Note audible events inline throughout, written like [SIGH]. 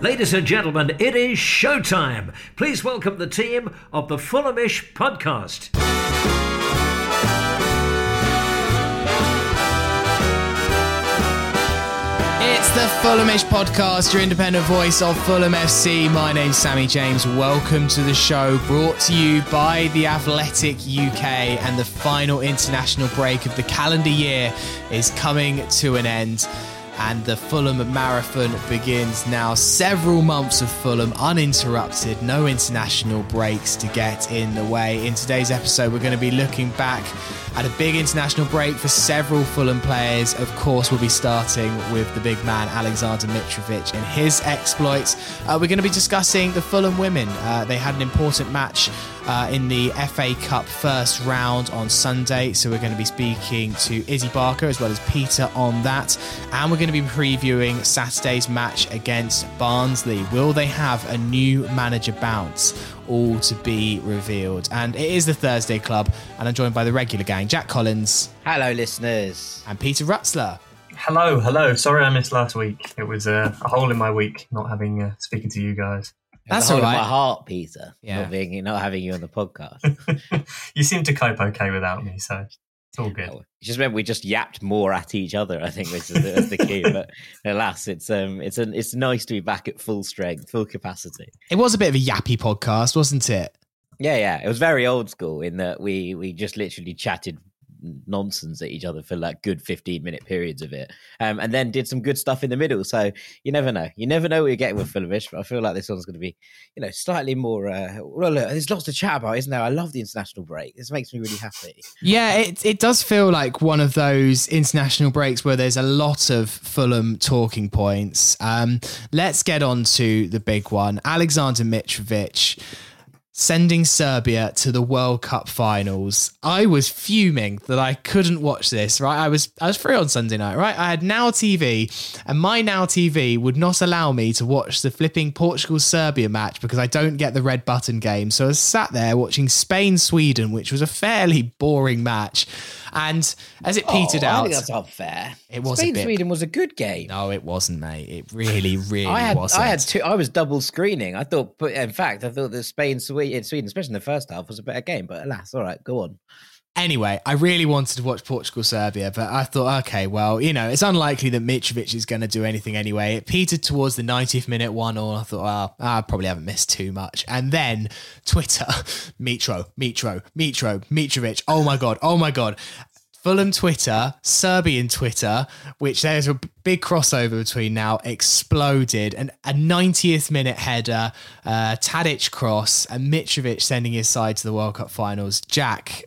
Ladies and gentlemen, it is showtime. Please welcome the team of the Fulhamish podcast. It's the Fulhamish podcast, your independent voice of Fulham FC. My name's Sammy James. Welcome to the show, brought to you by The Athletic UK. And the final international break of the calendar year is coming to an end and the Fulham Marathon begins now. Several months of Fulham uninterrupted, no international breaks to get in the way. In today's episode, we're going to be looking back at a big international break for several Fulham players. Of course, we'll be starting with the big man, Alexander Mitrovic, and his exploits. Uh, we're going to be discussing the Fulham women. Uh, they had an important match uh, in the FA Cup first round on Sunday, so we're going to be speaking to Izzy Barker as well as Peter on that. And we're going to be previewing Saturday's match against Barnsley. Will they have a new manager bounce? all to be revealed. And it is the Thursday Club, and I'm joined by the regular gang Jack Collins. Hello, listeners. And Peter Rutzler. Hello, hello. Sorry I missed last week. It was uh, a hole in my week not having uh, speaking to you guys. That's all right. My heart, Peter. Yeah. Not being, not having you on the podcast. [LAUGHS] you seem to cope okay without me, so it's all good. Oh, just remember we just yapped more at each other. I think this is the, the key. [LAUGHS] but alas, it's um, it's an, it's nice to be back at full strength, full capacity. It was a bit of a yappy podcast, wasn't it? Yeah, yeah. It was very old school in that we we just literally chatted nonsense at each other for like good 15 minute periods of it. Um, and then did some good stuff in the middle. So you never know. You never know what you're getting with Fulhamish but I feel like this one's going to be you know slightly more uh, well look, there's lots to chat about isn't there? I love the international break. This makes me really happy. Yeah it, it does feel like one of those international breaks where there's a lot of Fulham talking points. Um, let's get on to the big one. Alexander Mitrovic sending Serbia to the World Cup finals. I was fuming that I couldn't watch this, right? I was I was free on Sunday night, right? I had Now TV and my Now TV would not allow me to watch the flipping Portugal Serbia match because I don't get the red button game. So I sat there watching Spain Sweden, which was a fairly boring match. And as it petered oh, out, I think that's unfair. It was Spain Sweden was a good game. No, it wasn't, mate. It really, really I had, wasn't. I had two. I was double screening. I thought, but in fact, I thought that Spain Sweden, Sweden, especially in the first half, was a better game. But alas, all right, go on. Anyway, I really wanted to watch Portugal Serbia, but I thought, okay, well, you know, it's unlikely that Mitrovic is going to do anything anyway. It petered towards the 90th minute one, or I thought, well, I probably haven't missed too much. And then Twitter, [LAUGHS] Mitro, Mitro, Mitro, Mitrovic. Oh my God, oh my God. Fulham Twitter, Serbian Twitter, which there's a big crossover between now, exploded. And a 90th minute header, uh, Tadic cross, and Mitrovic sending his side to the World Cup finals. Jack,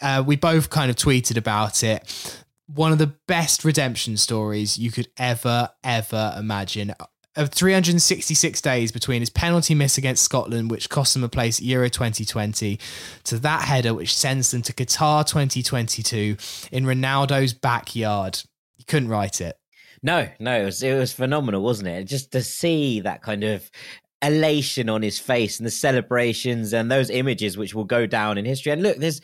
uh, we both kind of tweeted about it. One of the best redemption stories you could ever, ever imagine of 366 days between his penalty miss against Scotland, which cost them a place at Euro 2020, to that header, which sends them to Qatar 2022 in Ronaldo's backyard. You couldn't write it. No, no, it was, it was phenomenal, wasn't it? Just to see that kind of elation on his face and the celebrations and those images which will go down in history. And look, there's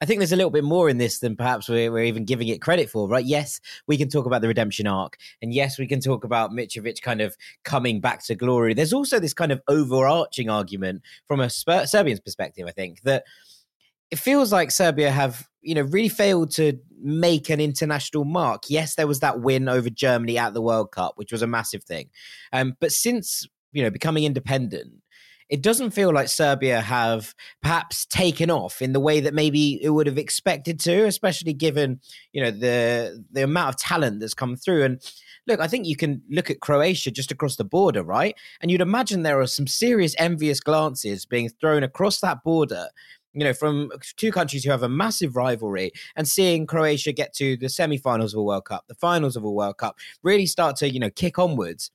I think there's a little bit more in this than perhaps we're, we're, even giving it credit for, right? Yes, we can talk about the redemption arc, and yes, we can talk about Mitrovic kind of coming back to glory. There's also this kind of overarching argument from a Spur- Serbian's perspective, I think, that it feels like Serbia have, you know, really failed to make an international mark. Yes, there was that win over Germany at the World Cup, which was a massive thing, um, but since you know becoming independent it doesn't feel like Serbia have perhaps taken off in the way that maybe it would have expected to, especially given you know the the amount of talent that's come through. And look, I think you can look at Croatia just across the border, right? And you'd imagine there are some serious envious glances being thrown across that border you know, from two countries who have a massive rivalry and seeing Croatia get to the semi-finals of a World Cup, the finals of a World Cup, really start to, you know, kick onwards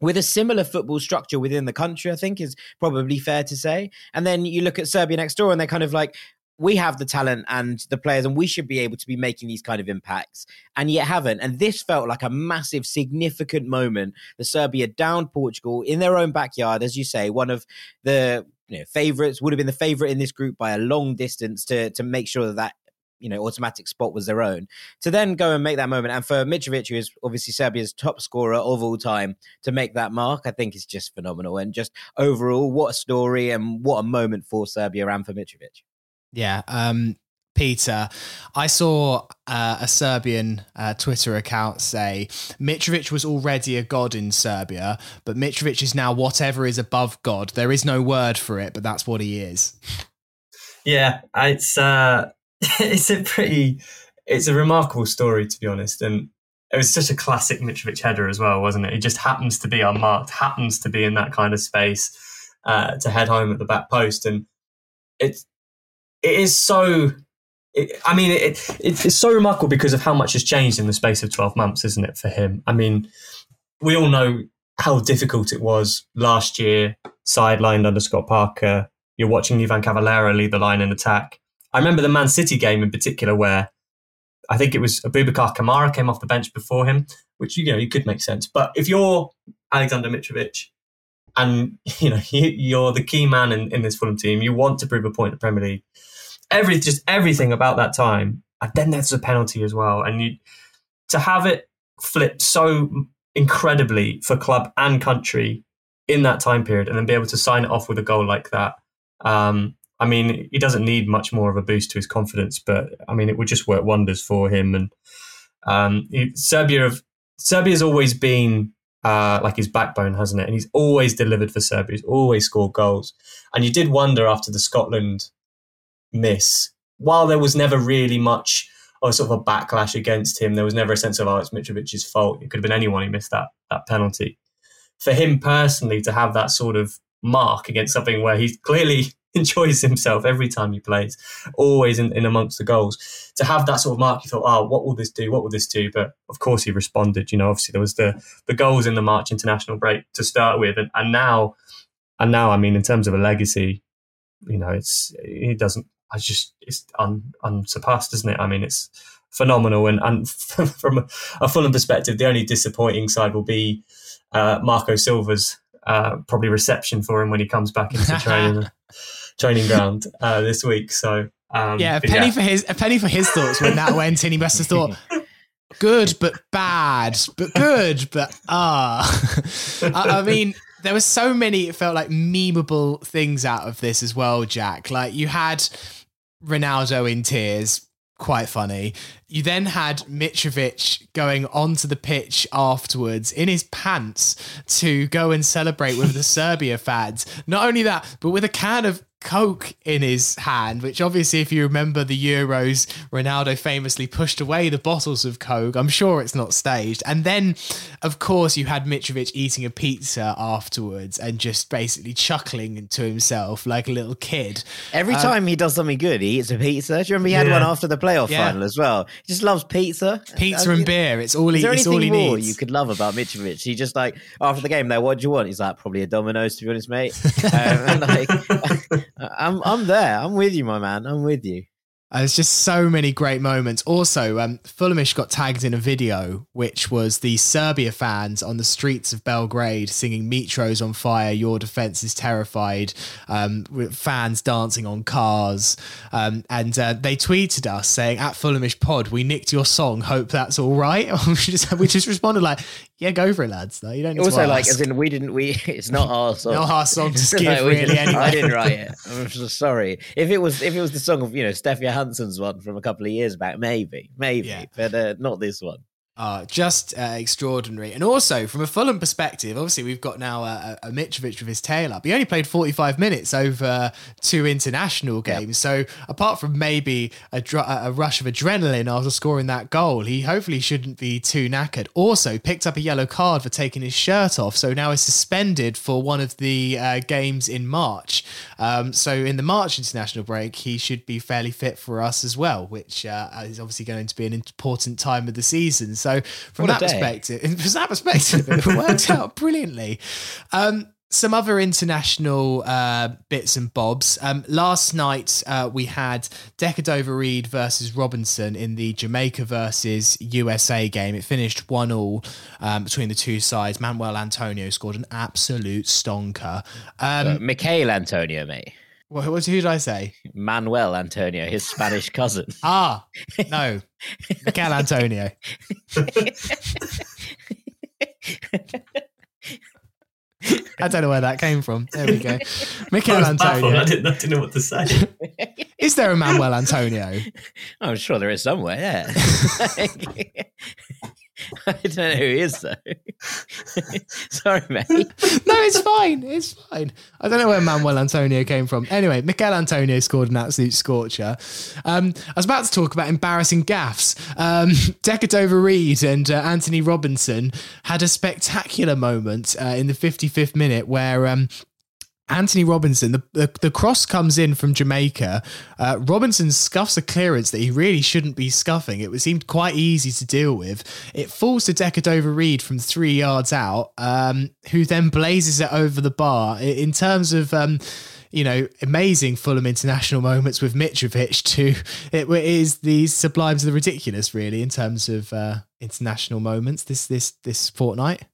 with a similar football structure within the country, I think is probably fair to say. And then you look at Serbia next door and they're kind of like, we have the talent and the players, and we should be able to be making these kind of impacts, and yet haven't. And this felt like a massive, significant moment. The Serbia down Portugal in their own backyard, as you say, one of the you know, favorites would have been the favorite in this group by a long distance to to make sure that that you know automatic spot was their own to then go and make that moment and for Mitrovic who is obviously Serbia's top scorer of all time to make that mark I think is just phenomenal and just overall what a story and what a moment for Serbia and for Mitrovic yeah. Um, Peter, I saw uh, a Serbian uh, Twitter account say Mitrovic was already a god in Serbia, but Mitrovic is now whatever is above God. There is no word for it, but that's what he is. Yeah, it's uh, [LAUGHS] it's a pretty, it's a remarkable story to be honest, and it was such a classic Mitrovic header as well, wasn't it? It just happens to be unmarked, happens to be in that kind of space uh, to head home at the back post, and it's it is so. It, I mean, it, it, it's so remarkable because of how much has changed in the space of 12 months, isn't it, for him? I mean, we all know how difficult it was last year, sidelined under Scott Parker. You're watching Ivan Cavaleiro lead the line in attack. I remember the Man City game in particular where I think it was Aboubakar Kamara came off the bench before him, which you know you could make sense. But if you're Alexander Mitrovic and [LAUGHS] you know [LAUGHS] you're the key man in, in this Fulham team, you want to prove a point in the Premier League every just everything about that time. And then there's a penalty as well, and you to have it flip so incredibly for club and country in that time period, and then be able to sign it off with a goal like that. Um, I mean, he doesn't need much more of a boost to his confidence, but I mean, it would just work wonders for him. And um, Serbia have Serbia's always been uh, like his backbone, hasn't it? And he's always delivered for Serbia. He's always scored goals. And you did wonder after the Scotland miss. While there was never really much of sort of a backlash against him, there was never a sense of, oh, it's Mitrovic's fault. It could have been anyone who missed that, that penalty. For him personally to have that sort of mark against something where he's clearly enjoys himself every time he plays, always in, in amongst the goals. To have that sort of mark, you thought, oh, what will this do? What will this do? But of course, he responded. You know, obviously there was the the goals in the March international break to start with, and, and now, and now, I mean, in terms of a legacy, you know, it's he doesn't I just it's un, unsurpassed, isn't it? I mean, it's phenomenal. And and [LAUGHS] from a Fulham perspective, the only disappointing side will be uh, Marco Silva's uh, probably reception for him when he comes back into [LAUGHS] training training ground uh, this week. So um, yeah, a penny yeah. for his a penny for his thoughts when that went in. He must have thought. [LAUGHS] Good but bad, but good but ah. Uh. I, I mean, there were so many. It felt like memeable things out of this as well, Jack. Like you had Ronaldo in tears, quite funny. You then had Mitrovic going onto the pitch afterwards in his pants to go and celebrate with the Serbia fans. Not only that, but with a can of Coke in his hand, which obviously, if you remember the Euros, Ronaldo famously pushed away the bottles of Coke. I'm sure it's not staged. And then, of course, you had Mitrovic eating a pizza afterwards and just basically chuckling to himself like a little kid. Every um, time he does something good, he eats a pizza. Do you remember he had yeah. one after the playoff yeah. final as well? He just loves pizza. Pizza and beer. It's all he, there anything all he more needs. you could love about Mitrovic? He just like, after the game, there, what do you want? He's like, probably a Domino's, to be honest, mate. [LAUGHS] um, like, I'm I'm there. I'm with you, my man. I'm with you. Uh, there's just so many great moments. Also, um, Fulhamish got tagged in a video, which was the Serbia fans on the streets of Belgrade singing "Mitro's on fire, your defense is terrified," um, with fans dancing on cars, um, and uh, they tweeted us saying, "At Fulhamish Pod, we nicked your song. Hope that's all right." [LAUGHS] we just we just responded like, "Yeah, go for it, lads. No, you don't." also, like, as in, we didn't. We [LAUGHS] it's not our song. not our song to [LAUGHS] skip. like, really, anyway. I didn't write it. I'm sorry. If it was, if it was the song of you know Steffie Hansen's one from a couple of years back, maybe, maybe, yeah. but uh, not this one. Uh, just uh, extraordinary. And also, from a Fulham perspective, obviously, we've got now a, a Mitrovic with his tail up. He only played 45 minutes over two international games. Yep. So, apart from maybe a, dr- a, rush of adrenaline after scoring that goal, he hopefully shouldn't be too knackered. Also, picked up a yellow card for taking his shirt off. So, now is suspended for one of the uh, games in March. Um, so, in the March international break, he should be fairly fit for us as well, which uh, is obviously going to be an important time of the season. So, So from that day. perspective, [LAUGHS] from that perspective, it [LAUGHS] worked out brilliantly. Um, some other international uh, bits and bobs. Um, last night uh, we had Decordova-Reid versus Robinson in the Jamaica versus USA game. It finished one all um, between the two sides. Manuel Antonio scored an absolute stonker. Um, Uh, Michail Antonio, mate. What, what, who did I say? Manuel Antonio, his Spanish cousin. [LAUGHS] Ah, no, Miguel Antonio. I don't know where that came from. There we go. [LAUGHS] Miguel I was baffled. Antonio. I didn't, I didn't know what to say. [LAUGHS] Is there a Manuel Antonio? I'm sure there is somewhere, yeah. [LAUGHS] I don't know who he is, though. [LAUGHS] Sorry, mate. No, it's fine. It's fine. I don't know where Manuel Antonio came from. Anyway, Miguel Antonio scored an absolute scorcher. Um, I was about to talk about embarrassing gaffes. Um, [LAUGHS] Decordova-Reid and uh, Anthony Robinson had a spectacular moment uh, in the 55th minute where. Um, Anthony Robinson, the, the the cross comes in from Jamaica. Uh, Robinson scuffs a clearance that he really shouldn't be scuffing. It seemed quite easy to deal with. It falls to Decordova-Reid from three yards out, um, who then blazes it over the bar. In terms of um, you know, amazing Fulham international moments with Mitrovic [LAUGHS] too. It is the sublime to the ridiculous, really, in terms of uh, international moments this this this fortnight.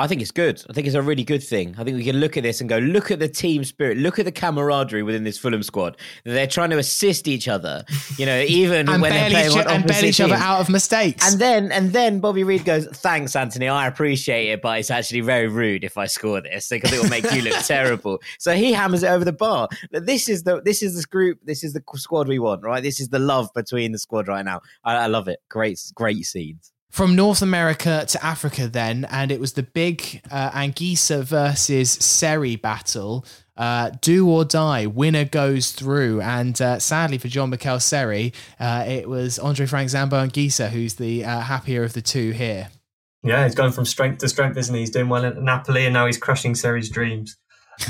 I think it's good. I think it's a really good thing. I think we can look at this and go, look at the team spirit, look at the camaraderie within this Fulham squad. They're trying to assist each other, you know, [LAUGHS] even And when they're playing each, on and bail each other out of mistakes. And then and then Bobby Reed goes, "Thanks, Anthony. I appreciate it, but it's actually very rude if I score this because it will make you look [LAUGHS] terrible." So he hammers it over the bar. This is the this is this group. This is the squad we want, right? This is the love between the squad right now. I, I love it. Great, great scenes. From North America to Africa then, and it was the big uh, Anguissa versus Seri battle. Uh, do or die, winner goes through. And uh, sadly for John Mikel Seri, uh, it was Andre Frank Zambo Anguissa who's the uh, happier of the two here. Yeah, he's going from strength to strength, isn't he? He's doing well at Napoli, and now he's crushing Seri's dreams.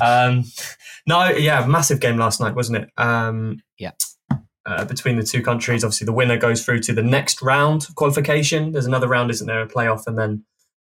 Um, [LAUGHS] no, yeah, massive game last night, wasn't it? Um, Yeah. Uh, between the two countries, obviously the winner goes through to the next round of qualification. There's another round, isn't there? A playoff, and then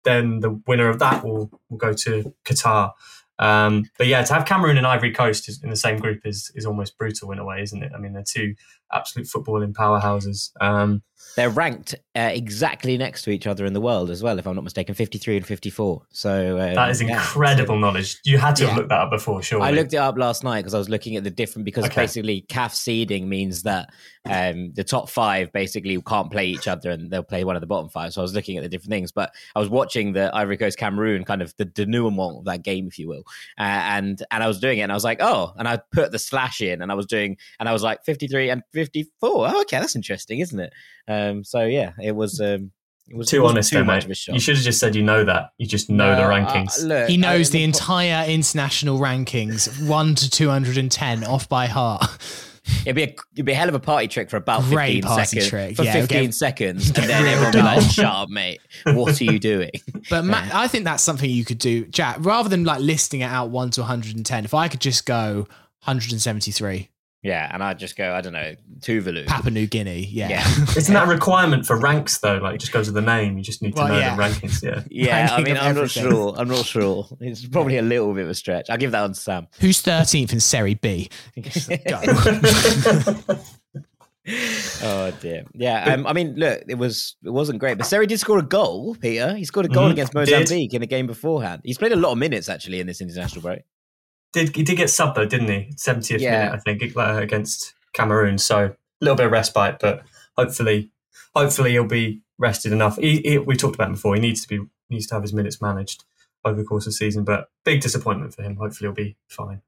then the winner of that will will go to Qatar. Um, but yeah, to have Cameroon and Ivory Coast in the same group is is almost brutal in a way, isn't it? I mean, they're two absolute footballing powerhouses. Um, They're ranked uh, exactly next to each other in the world as well, if I'm not mistaken, 53 and 54. So um, that is yeah, incredible knowledge. You had to have looked that up before, sure. I looked it up last night because I was looking at the different because Okay. basically CAF seeding means that um, the top five basically can't play each other and they'll play one of the bottom five. So I was looking at the different things, but I was watching the Ivory Coast Cameroon kind of the denouement of that game, if you will, uh, and and I was doing it and I was like, oh, and I put the slash in and I was doing and I was like 53 and 54. Oh, okay, that's interesting, isn't it? Um, so yeah, it was. Um, it was too wasn't honest, too though, much mate. of a shock. You should have just said you know that. You just know the No, uh, rankings. look, He knows I- the entire international rankings, 1 to 210, off by heart. It'd be a it'd be a hell of a party trick for about Great 15 party seconds. trick, For yeah, 15 get- seconds. And then [LAUGHS] real everyone be like, dull. shut up, mate. What are you doing? [LAUGHS] But Ma- I think that's something you could do, Jack. Rather than like listing it out one to 110, if I could just go 173, yeah, and I'd just go, I don't know, Tuvalu. Papua New Guinea, yeah, Yeah. [LAUGHS] Isn't that a requirement for ranks though? Like, it just goes with the name. You just need to Well, know yeah. the rankings. Yeah. [LAUGHS] Yeah, I mean, I'm not sure. I'm not sure. It's probably a little bit of a stretch. I'll give that on to Sam. Who's 13th in Serie B? [LAUGHS] Oh dear. Yeah. Um, I mean, look, it was it wasn't great, but Seri did score a goal. Peter, he scored a goal Mhm, against he did. Mozambique in a game beforehand. He's played a lot of minutes actually in this international break. Did he did get subbed though, didn't he? 70th Yeah. minute, I think, uh, against Cameroon. So a little bit of respite, but hopefully, hopefully he'll be rested enough. He, he, we talked about him before. He needs to be needs to have his minutes managed over the course of the season. But big disappointment for him. Hopefully, he'll be fine.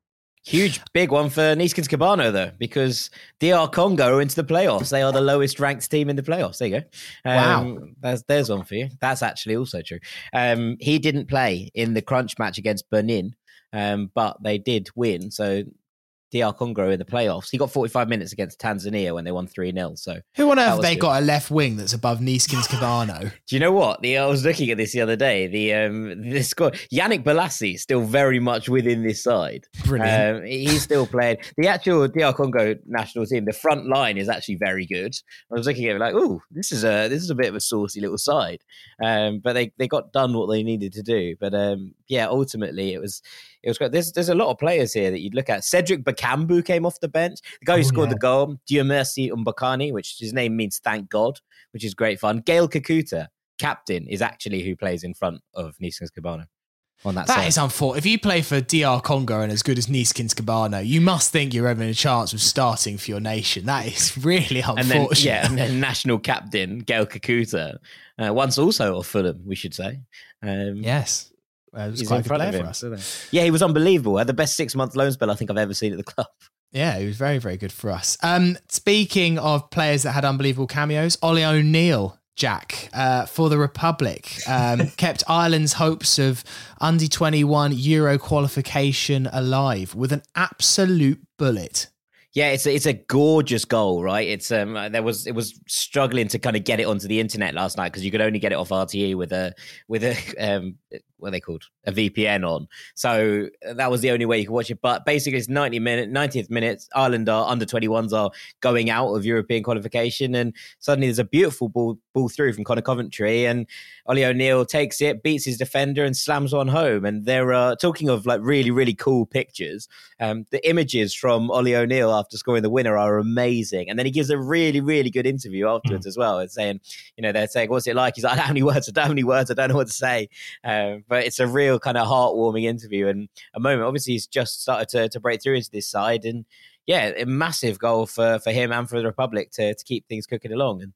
Huge, big one for Neeskens Kebano, though, because DR Congo are into the playoffs. They are the lowest ranked team in the playoffs. There you go. Wow. Um, There's, there's one for you. That's actually also true. Um, he didn't play in the crunch match against Benin, um, but they did win. So DR Congo in the playoffs. He got 45 minutes against Tanzania when they won 3 0. So, Who on earth have they good. got a left wing that's above Neeskens Kebano? [LAUGHS] do you know what? The, I was looking at this the other day. The um, the squad, Yannick Bolasie, still very much within this side. Brilliant. Um, he's still playing. The actual DR Congo national team, the front line is actually very good. I was looking at it like, oh, this is a this is a bit of a saucy little side. Um, but they, they got done what they needed to do. But um, yeah, ultimately it was it was great. There's there's a lot of players here that you'd look at. Cedric Bakambu came off the bench. The guy who Oh, scored yeah. the goal, Dieumerci Mbokani, which his name means thank God, which is great fun. Gaël Kakuta, captain, is actually who plays in front of Neeskens Kebano on that, That side. is unfortunate. If you play for DR Congo and as good as Neeskens Kebano, you must think you're having a chance of starting for your nation. That is [LAUGHS] really and unfortunate. then yeah, and then national captain Gaël Kakuta, uh, once also of Fulham, we should say. Um, yes. It was he's quite a good player for us. Yeah, he was unbelievable. Had the best six month loan spell I think I've ever seen at the club. Yeah, he was very, very good for us. Um, speaking of players that had unbelievable cameos, Ollie O'Neill, Jack, uh, for the Republic, um, [LAUGHS] kept Ireland's hopes of under 21 Euro qualification alive with an absolute bullet. Yeah, it's a, it's a gorgeous goal, right? It's um there was it was struggling to kind of get it onto the internet last night because you could only get it off RTE with a with a [LAUGHS] um what are they called a VPN on. So that was the only way you could watch it. But basically, it's ninety minute, ninetieth minutes. Ireland are under twenty ones are going out of European qualification, and suddenly there's a beautiful ball ball through from Conor Coventry, and Ollie O'Neill takes it, beats his defender, and slams one home. And they're uh, talking of like really really cool pictures. Um, the images from Ollie O'Neill after scoring the winner are amazing, and then he gives a really really good interview afterwards as well. It's saying, you know, they're saying, "What's it like?" He's like, "I don't have any words. I don't have any words. I don't know what to say." Um, but it's a real kind of heartwarming interview and a moment. Obviously, he's just started to, to break through into this side, and yeah, a massive goal for for him and for the Republic to to keep things cooking along. And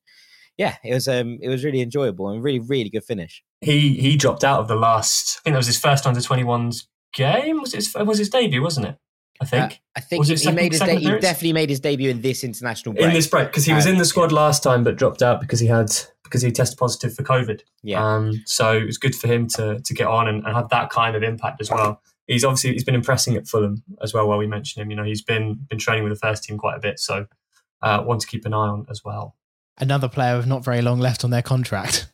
yeah, it was um it was really enjoyable and really really good finish. He he dropped out of the last. I think that was his first under 21s game. Was his was his debut, wasn't it? I think. Uh, I think he, second- made his second de- he definitely made his debut in this international break. in this break because he was Um, in the squad last time but dropped out because he had because he tested positive for COVID. yeah, Um, so it was good for him to to get on and, and have that kind of impact as well. He's obviously he's been impressing at Fulham as well. While we mention him, you know, he's been been training with the first team quite a bit. So uh, one to keep an eye on as well. Another player with not very long left on their contract.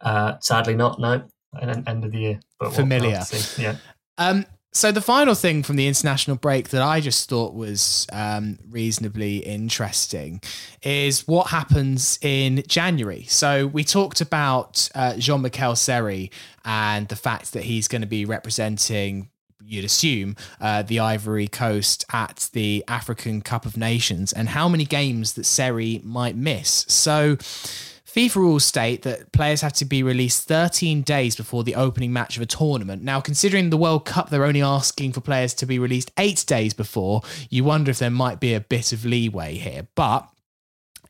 Uh, sadly, not no. At end of the year, but we'll- we'll Familiar. have to see. Yeah. Um, so the final thing from the international break that I just thought was um, reasonably interesting is what happens in January. So we talked about uh, Jean Michel Seri and the fact that he's going to be representing. You'd assume uh, the Ivory Coast at the African Cup of Nations, and how many games that Seri might miss. So, FIFA rules state that players have to be released 13 days before the opening match of a tournament. Now, considering the World Cup, they're only asking for players to be released eight days before, you wonder if there might be a bit of leeway here. But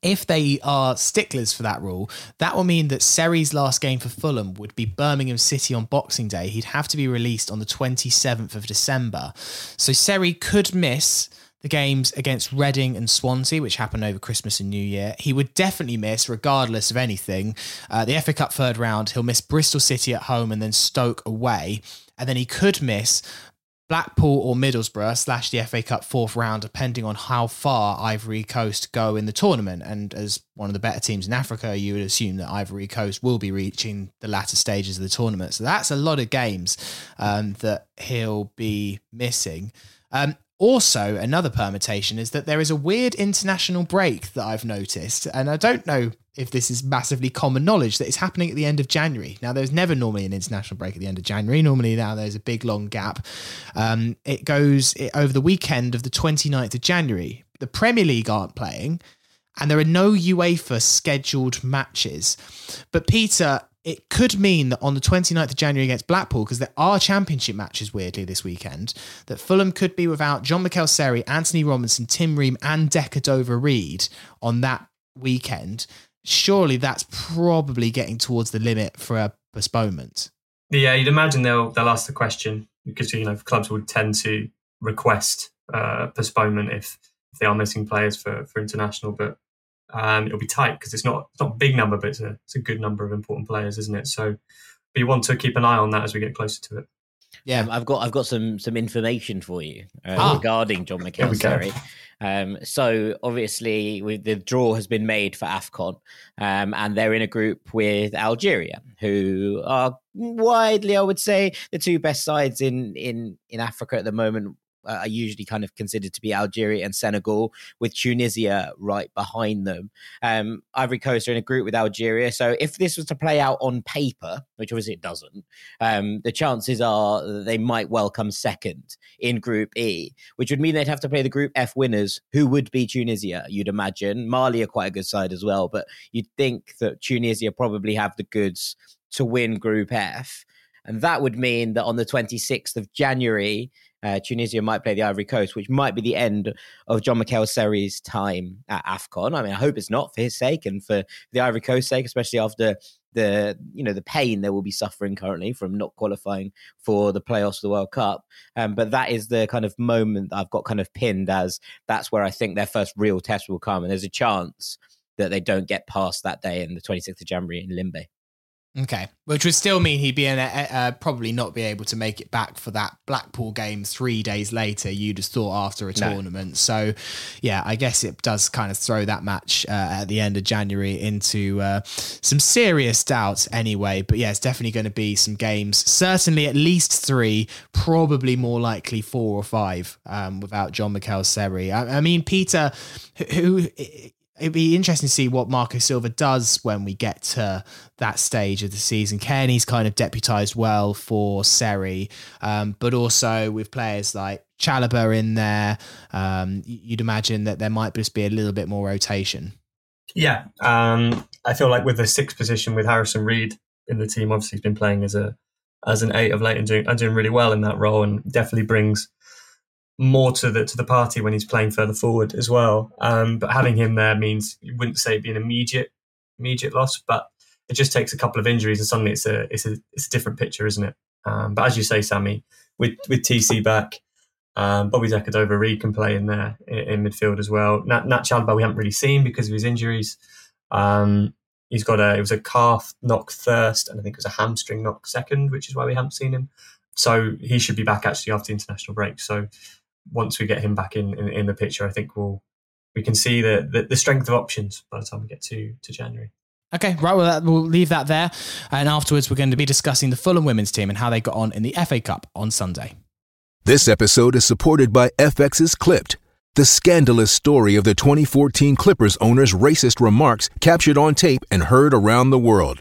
if they are sticklers for that rule, that will mean that Seri's last game for Fulham would be Birmingham City on Boxing Day. He'd have to be released on the 27th of December. So Seri could miss the games against Reading and Swansea, which happened over Christmas and New Year. He would definitely miss, regardless of anything, uh, the FA Cup third round. He'll miss Bristol City at home and then Stoke away. And then he could miss Blackpool or Middlesbrough slash the FA Cup fourth round, depending on how far Ivory Coast go in the tournament. And as one of the better teams in Africa, you would assume that Ivory Coast will be reaching the latter stages of the tournament. So that's a lot of games um, that he'll be missing. Um, also, another permutation is that there is a weird international break that I've noticed, and I don't know if this is massively common knowledge that it's happening at the end of January. Now, there's never normally an international break at the end of January. Normally, now there's a big long gap. Um, it goes it, over the weekend of the 29th of January. The Premier League aren't playing, and there are no UEFA scheduled matches. But Peter, it could mean that on the 29th of January against Blackpool, because there are championship matches weirdly this weekend, that Fulham could be without John McKell Seri, Anthony Robinson, Tim Ream, and Decordova-Reid on that weekend. Surely that's probably getting towards the limit for a postponement. Yeah, you'd imagine they'll they'll ask the question because you know clubs would tend to request uh, postponement if, if they are missing players for, for international, but um, it'll be tight because it's not it's not a big number, but it's a it's a good number of important players, isn't it? So we want to keep an eye on that as we get closer to it. Yeah, I've got I've got some some information for you uh, ah. regarding John McHale Um, so obviously, the draw has been made for Afcon, um, and they're in a group with Algeria, who are widely, I would say, the two best sides in in in Africa at the moment uh, are usually kind of considered to be Algeria and Senegal, with Tunisia right behind them. Um, Ivory Coast are in a group with Algeria. So if this was to play out on paper, which obviously it doesn't, um, the chances are they might well come second in Group E, which would mean they'd have to play the Group F winners, who would be Tunisia, you'd imagine. Mali are quite a good side as well, but you'd think that Tunisia probably have the goods to win Group F. And that would mean that on the 26th of January, uh, Tunisia might play the Ivory Coast, which might be the end of John Michael Seri's time at AFCON. I mean, I hope it's not for his sake and for the Ivory Coast sake, especially after the you know the pain they will be suffering currently from not qualifying for the playoffs of the World Cup. Um, but that is the kind of moment I've got kind of pinned as that's where I think their first real test will come, and there's a chance that they don't get past that day in the 26th of January in Limbe. Okay, which would still mean he'd be in a, uh, probably not be able to make it back for that Blackpool game three days later. You'd have thought after a no. tournament. So, yeah, I guess it does kind of throw that match uh, at the end of January into uh, some serious doubts anyway. But yeah, it's definitely going to be some games. Certainly at least three, probably more likely four or five um, without John Mikel Seri. I, I mean, Peter, who it'd be interesting to see what Marco Silva does when we get to that stage of the season. Cairney's kind of deputised well for Seri, um, but also with players like Chalobah in there, um, you'd imagine that there might just be a little bit more rotation. Yeah, um, I feel like with the sixth position with Harrison Reed in the team, obviously he's been playing as a as an eight of late and doing and doing really well in that role, and definitely brings more to the to the party when he's playing further forward as well. Um, but having him there means you wouldn't say it'd be an immediate immediate loss, but it just takes a couple of injuries and suddenly it's a it's a it's a different picture, isn't it? Um, but as you say, Sammy, with with TC back, um, Bobby Decordova-Reid can play in there in, in midfield as well. Nat, Nat Chalobah we haven't really seen because of his injuries. Um, he's got a it was a calf knock first, and I think it was a hamstring knock second, which is why we haven't seen him. So he should be back actually after the international break. So once we get him back in, in, in the picture, I think we'll we can see the, the, the strength of options by the time we get to to January. Okay, right. Well, we'll leave that there, and afterwards we're going to be discussing the Fulham women's team and how they got on in the FA Cup on Sunday. This episode is supported by FX's Clipped, the scandalous story of the 2014 Clippers owner's racist remarks captured on tape and heard around the world.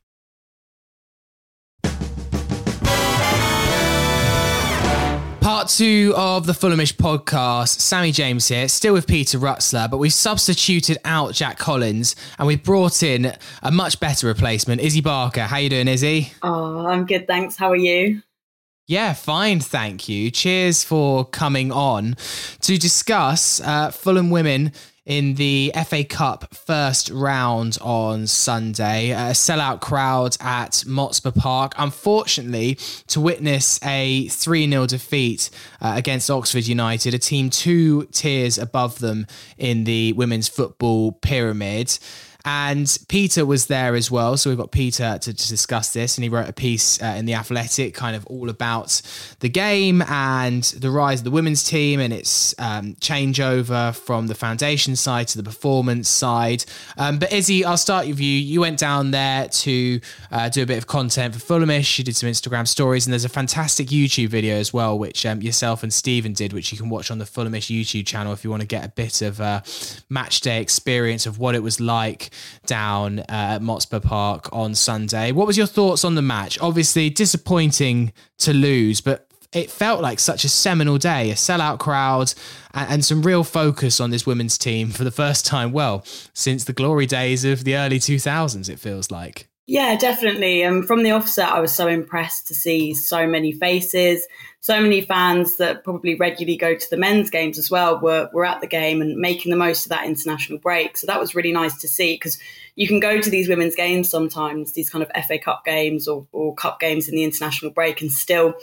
Part two of the Fulhamish podcast. Sammy James here, still with Peter Rutzler, but we've substituted out Jack Collins and we've brought in a much better replacement, Izzy Barker. How you doing, Izzy? Oh, I'm good, thanks. How are you? Yeah, fine, thank you. Cheers for coming on to discuss uh, Fulham women in the FA Cup first round on Sunday. A sellout crowd at Motspur Park. Unfortunately, to witness a 3 0 defeat uh, against Oxford United, a team two tiers above them in the women's football pyramid. And Peter was there as well. So we've got Peter to, to discuss this. And he wrote a piece uh, in The Athletic kind of all about the game and the rise of the women's team and its um, changeover from the foundation side to the performance side. Um, but Izzy, I'll start with you. You went down there to uh, do a bit of content for Fulhamish. You did some Instagram stories. And there's a fantastic YouTube video as well, which um, yourself and Stephen did, which you can watch on the Fulhamish YouTube channel if you want to get a bit of a match day experience of what it was like down uh, at Motspur Park on Sunday. What was your thoughts on the match? Obviously, disappointing to lose, but it felt like such a seminal day, a sellout crowd, and, and, some real focus on this women's team for the first time, well, since the glory days of the early 2000s, it feels like. Yeah, definitely. Um, from the offset, I was so impressed to see so many faces, so many fans that probably regularly go to the men's games as well were, were at the game and making the most of that international break. So that was really nice to see because you can go to these women's games sometimes, these kind of FA Cup games or, or cup games in the international break, and still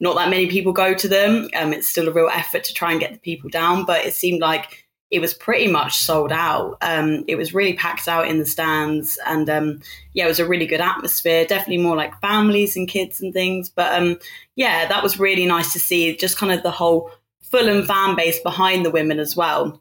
not that many people go to them. Um, it's still a real effort to try and get the people down, but it seemed like it was pretty much sold out. Um, it was really packed out in the stands, and um, yeah, it was a really good atmosphere. Definitely more like families and kids and things. But um, yeah, that was really nice to see. Just kind of the whole Fulham fan base behind the women as well.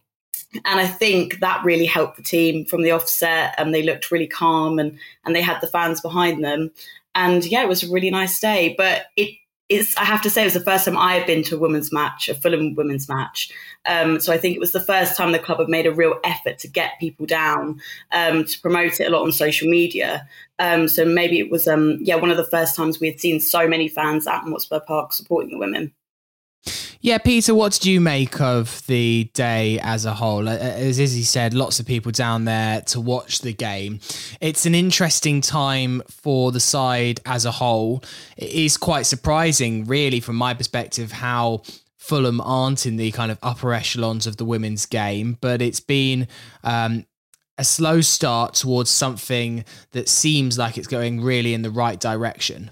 And I think that really helped the team from the offset. And they looked really calm, and and they had the fans behind them. And yeah, it was a really nice day. But it it's I have to say it was the first time I had been to a women's match, a Fulham women's match. Um, so I think it was the first time the club had made a real effort to get people down um, to promote it a lot on social media. Um, so maybe it was um, yeah one of the first times we had seen so many fans at Motspur Park supporting the women. Yeah, Peter, what did you make of the day as a whole? As Izzy said, lots of people down there to watch the game. It's an interesting time for the side as a whole. It is quite surprising, really, from my perspective, how Fulham aren't in the kind of upper echelons of the women's game, but it's been um, a slow start towards something that seems like it's going really in the right direction.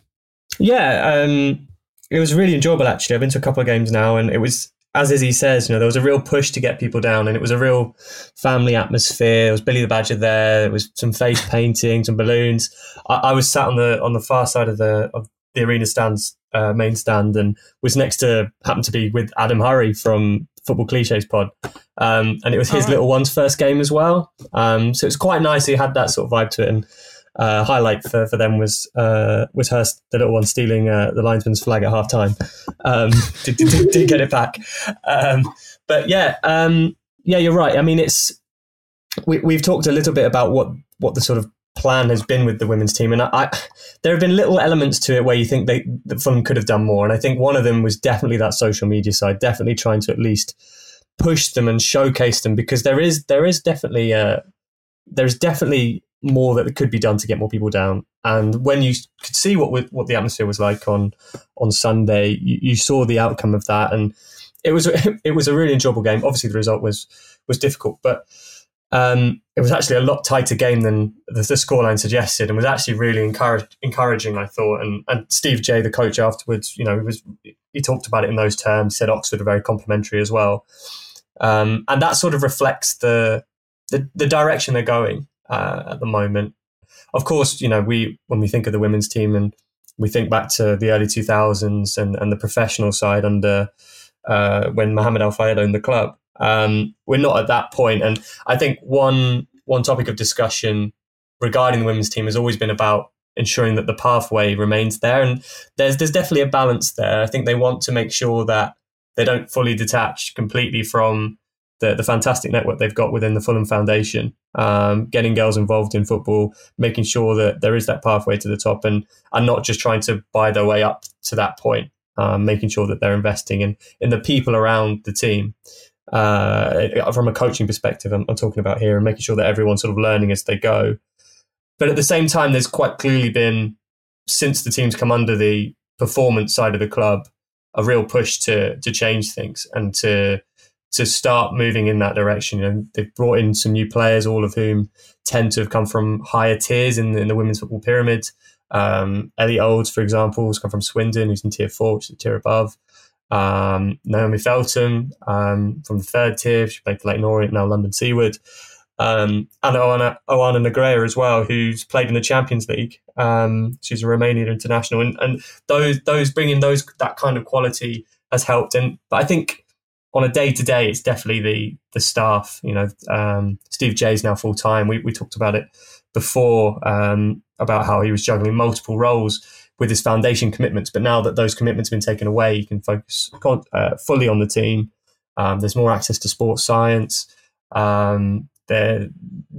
Yeah, um, it was really enjoyable actually. I've been to a couple of games now, and it was as Izzy says, you know, there was a real push to get people down, and it was a real family atmosphere. There was Billy the Badger there. There was some face [LAUGHS] painting, some balloons. I, I, was sat on the on the far side of the of the arena stands, uh, main stand, and was next to happened to be with Adam Hurrey from Football Cliches Pod, um, and it was his right. little one's first game as well. Um, so it was quite nice. He had that sort of vibe to it, and uh, highlight for, for them was uh, was her the little one stealing uh, the linesman's flag at half time. Um, [LAUGHS] did, did, did, get it back, um, but yeah, um, yeah, you're right. I mean, it's we, we've talked a little bit about what what the sort of plan has been with the women's team, and I, I, there have been little elements to it where you think they the Fulham could have done more, and I think one of them was definitely that social media side, definitely trying to at least push them and showcase them because there is there is definitely uh, there's definitely more that could be done to get more people down. And when you could see what what the atmosphere was like on on Sunday, you, you, saw the outcome of that, and it was [LAUGHS] it was a really enjoyable game. Obviously, the result was was difficult, but um, it was actually a lot tighter game than the, the scoreline suggested, and was actually really encouraged, encouraging. I thought, and and Steve J, the coach, afterwards, you know, he was he talked about it in those terms. Said Oxford are very complimentary as well, um, and that sort of reflects the the, the direction they're going uh, at the moment. Of course, you know, we when we think of the women's team and we think back to the early 2000s and, and the professional side under uh, when Mohamed Al Fayed owned the club. Um, we're not at that point, and I think one one topic of discussion regarding the women's team has always been about ensuring that the pathway remains there, and there's there's definitely a balance there. I think they want to make sure that they don't fully detach completely from the, the fantastic network they've got within the Fulham Foundation, um, getting girls involved in football, making sure that there is that pathway to the top, and and not just trying to buy their way up to that point. Um, making sure that they're investing in in the people around the team. Uh, from a coaching perspective, I'm, I'm talking about here, and making sure that everyone's sort of learning as they go. But at the same time, there's quite clearly been since the team's come under the performance side of the club a real push to to change things and to to start moving in that direction. You know, they've brought in some new players, all of whom tend to have come from higher tiers in, in the women's football pyramid. Um, Ellie Olds, for example, has come from Swindon, who's in tier four, which is a tier above. Um, Naomi Felton um, from the third tier, she played for Leyton Orient, now London Seaward. Um, and Oana, Oana Negrea as well, who's played in the Champions League. Um, she's a Romanian international, and, and those those bringing those that kind of quality has helped. And but I think on a day to day, it's definitely the the staff. You know, um, Steve J's now full time. We we talked about it before um, about how he was juggling multiple roles with his foundation commitments, but now that those commitments have been taken away, he can focus uh, fully on the team. Um, there's more access to sports science. Um, there,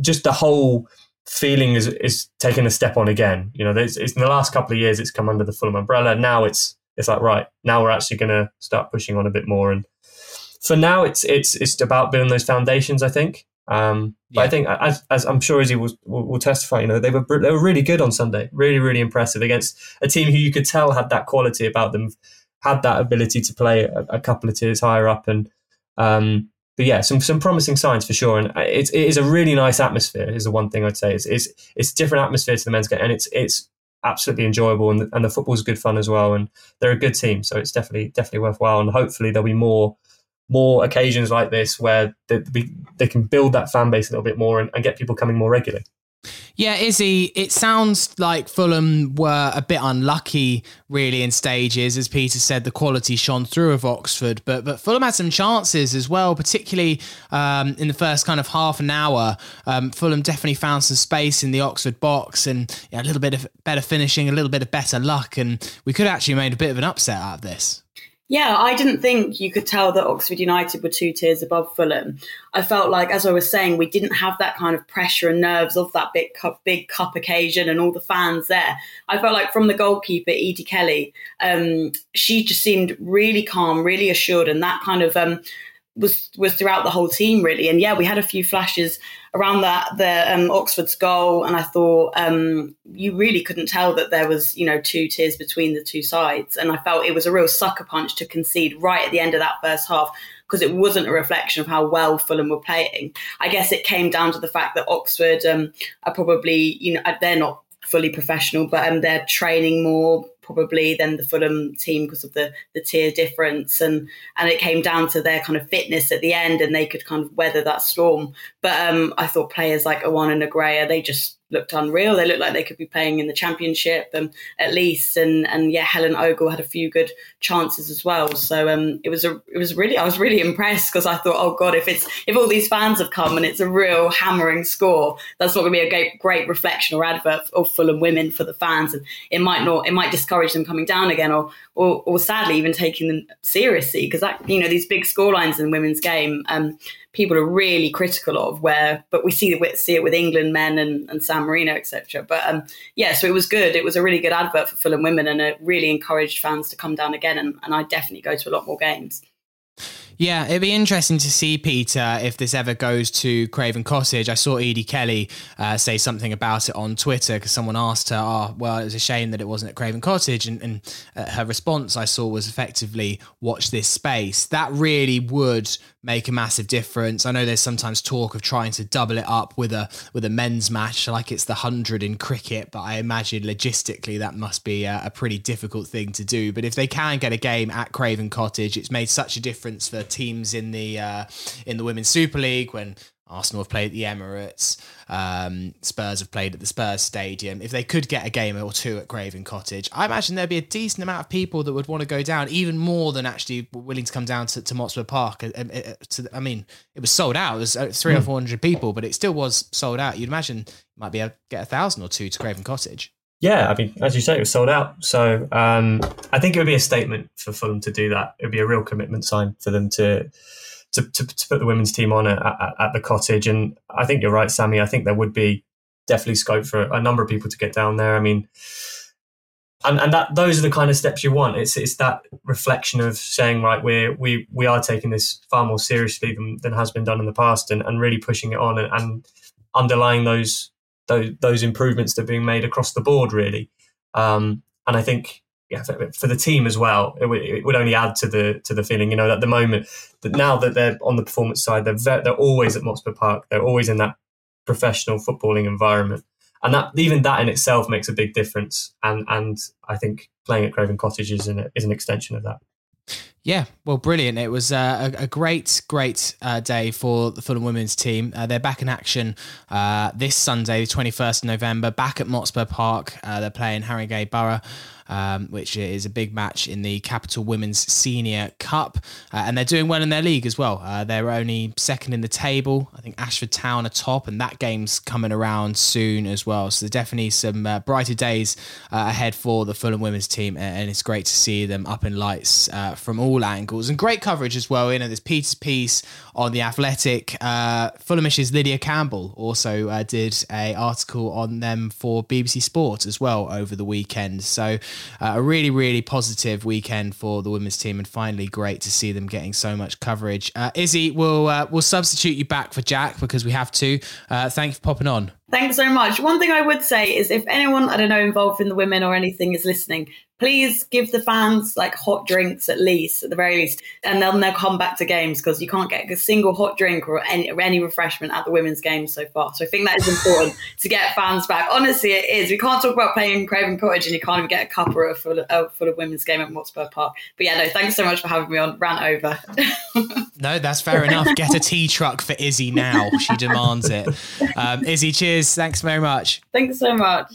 just the whole feeling is is taking a step on again. You know, it's, in the last couple of years, it's come under the Fulham umbrella. Now it's it's like right now we're actually going to start pushing on a bit more and for now, it's it's it's about building those foundations. I think. Um, but yeah. I think, as, as I'm sure Izzy will, will, will, testify, you know, they were they were really good on Sunday, really really impressive against a team who you could tell had that quality about them, had that ability to play a, a couple of tiers higher up, and um, but yeah, some some promising signs for sure, and it's it is a really nice atmosphere. Is the one thing I'd say. It's it's it's a different atmosphere to the men's game, and it's it's absolutely enjoyable, and the, and the football's good fun as well, and they're a good team, so it's definitely definitely worthwhile, and hopefully there'll be more more occasions like this where they, they can build that fan base a little bit more and, and get people coming more regularly. Yeah, Izzy, it sounds like Fulham were a bit unlucky, really, in stages. As Peter said, the quality shone through of Oxford, but but Fulham had some chances as well, particularly um, in the first kind of half an hour. Um, Fulham definitely found some space in the Oxford box and yeah, a little bit of better finishing, a little bit of better luck, and we could actually made a bit of an upset out of this. Yeah, I didn't think you could tell that Oxford United were two tiers above Fulham. I felt like, as I was saying, we didn't have that kind of pressure and nerves of that big cup, big cup occasion and all the fans there. I felt like from the goalkeeper Edie Kelly, um, she just seemed really calm, really assured, and that kind of um, was was throughout the whole team really. And yeah, we had a few flashes around that the um, Oxford's goal, and I thought um, you really couldn't tell that there was you know two tiers between the two sides. And I felt it was a real sucker punch to concede right at the end of that first half because it wasn't a reflection of how well Fulham were playing. I guess it came down to the fact that Oxford um, are probably you know they're not fully professional, but um, they're training more probably than the Fulham team because of the the tier difference and and it came down to their kind of fitness at the end and they could kind of weather that storm. But um, I thought players like Awan and Negreira, they just looked unreal. They looked like they could be playing in the championship um, at least. And and yeah, Helen Ogle had a few good chances as well. So um, it was a it was really I was really impressed because I thought, oh god, if it's if all these fans have come and it's a real hammering score, that's not going to be a great, great reflection or advert of Fulham women for the fans, and it might not it might discourage them coming down again, or or, or sadly even taking them seriously because that you know these big score lines in women's game. Um, people are really critical of where but we see see it with England men and, and San Marino etc but um, yeah so it was good. It was a really good advert for Fulham women and it really encouraged fans to come down again. And, and I definitely go to a lot more games yeah, it'd be interesting to see, Peter, if this ever goes to Craven Cottage. I saw Edie Kelly uh, say something about it on Twitter because someone asked her, oh, well, it was a shame that it wasn't at Craven Cottage. And, and uh, her response I saw was effectively, watch this space. That really would make a massive difference. I know there's sometimes talk of trying to double it up with a with a men's match, like it's the hundred in cricket, but I imagine logistically that must be a, a, pretty difficult thing to do. But if they can get a game at Craven Cottage, it's made such a difference for teams in the uh, in the Women's Super League when Arsenal have played at the Emirates. Um, Spurs have played at the Spurs Stadium. If they could get a game or two at Craven Cottage, I imagine there'd be a decent amount of people that would want to go down, even more than actually willing to come down to, to Motspur Park. I mean, it was sold out. It was uh, three mm. or hmm. four hundred people, but it still was sold out. You'd imagine you might be able to get a thousand or two to Craven Cottage. Yeah, I mean, as you say, it was sold out. So um, I think it would be a statement for Fulham to do that. It would be a real commitment sign for them to to, to, to put the women's team on at, at, at, the cottage. And I think you're right, Sammy. I think there would be definitely scope for a number of people to get down there. I mean, and, and that those are the kind of steps you want. It's it's that reflection of saying, right, we're we we are taking this far more seriously than, than has been done in the past, and, and really pushing it on and, and underlying those those those improvements that are being made across the board, really. Um, and I think yeah, for, for, the team as well, it, w- it, would only add to the to the feeling. You know, at the moment that now that they're on the performance side, they're ve- they're always at Motspur Park. They're always in that professional footballing environment, and that even that in itself makes a big difference. And and I think playing at Craven Cottage is an is an extension of that. Yeah, well, brilliant. It was uh, a, great, great uh, day for the Fulham women's team. Uh, they're back in action uh, this Sunday, the 21st of November, back at Motspur Park. Uh, they're playing Haringey Borough um, which is a big match in the Capital Women's Senior Cup. Uh, and they're doing well in their league as well. Uh, they're only second in the table. I think Ashford Town are top, and that game's coming around soon as well. So there's definitely some uh, brighter days uh, ahead for the Fulham women's team, and it's great to see them up in lights uh, from all angles. And great coverage as well. You know, there's Peter's piece on the Athletic. Uh, Fulhamish's Lydia Campbell also did a article on them for BBC Sport as well over the weekend. So uh, a really, really positive weekend for the women's team, and finally, great to see them getting so much coverage. Uh, Izzy, we'll uh, we'll substitute you back for Jack because we have to. Uh, thank you for popping on. Thanks so much. One thing I would say is if anyone, I don't know, involved in the women or anything is listening, please give the fans like hot drinks at least, at the very least, and then they'll come back to games because you can't get a single hot drink or any, or any refreshment at the women's games so far. So I think that is important [LAUGHS] to get fans back. Honestly, it is. We can't talk about playing Craven Cottage and you can't even get a cup or a full of, uh, full of women's game at Motspur Park. But yeah, no, thanks so much for having me on. Rant over. [LAUGHS] no, that's fair enough. Get a tea truck for Izzy now. She demands it. Um, Izzy, cheers. Thanks very much. Thanks so much.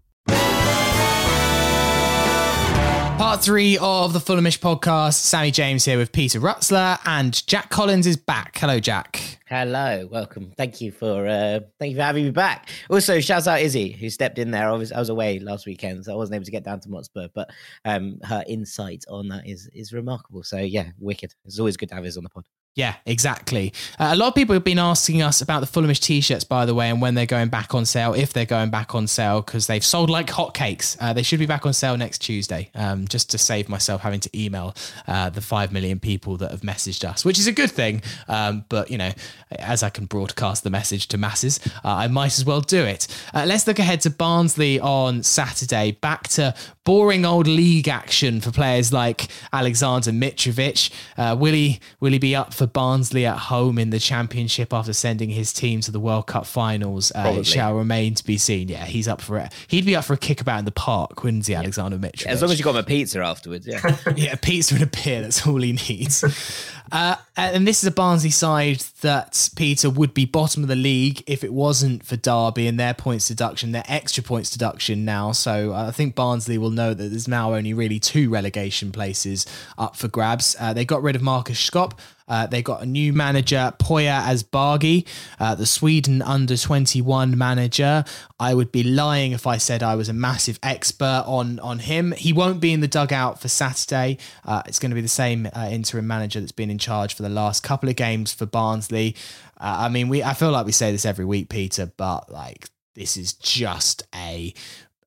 Part three of the Fulhamish podcast. Sammy James here with Peter Rutzler, and Jack Collins is back. Hello, Jack. Hello, welcome. Thank you for uh, thank you for having me back. Also, shouts out Izzy who stepped in there. I was I was away last weekend, so I wasn't able to get down to Motspur, but um, her insight on that is is remarkable. So yeah, wicked. It's always good to have Izzy on the pod. Yeah, exactly. Uh, a lot of people have been asking us about the Fulhamish t-shirts, by the way, and when they're going back on sale, if they're going back on sale, because they've sold like hotcakes. Uh, they should be back on sale next Tuesday, um, just to save myself having to email uh, the five million people that have messaged us, which is a good thing. Um, but you know, as I can broadcast the message to masses, uh, I might as well do it. Uh, let's look ahead to Barnsley on Saturday. Back to boring old league action for players like Alexander Mitrovic. Uh, will he will he be up? For Barnsley at home in the Championship after sending his team to the World Cup finals. Uh, it shall remain to be seen. Yeah, he's up for it. He'd be up for a kickabout in the park, wouldn't he, Alexander Mitrovic? As long as you got him a pizza afterwards, yeah. [LAUGHS] yeah, pizza and a beer, that's all he needs. [LAUGHS] Uh, and this is a Barnsley side that Peter would be bottom of the league if it wasn't for Derby and their points deduction, their extra points deduction now. So uh, I think Barnsley will know that there's now only really two relegation places up for grabs. Uh, they got rid of Markus Schopp. Uh, they got a new manager, Poya Asbaghi, uh, the Sweden under 21 manager. I would be lying if I said I was a massive expert on, on him. He won't be in the dugout for Saturday. Uh, it's going to be the same uh, interim manager that's been in charge for the last couple of games for Barnsley. Uh, I mean, we I feel like we say this every week, Peter, but like this is just a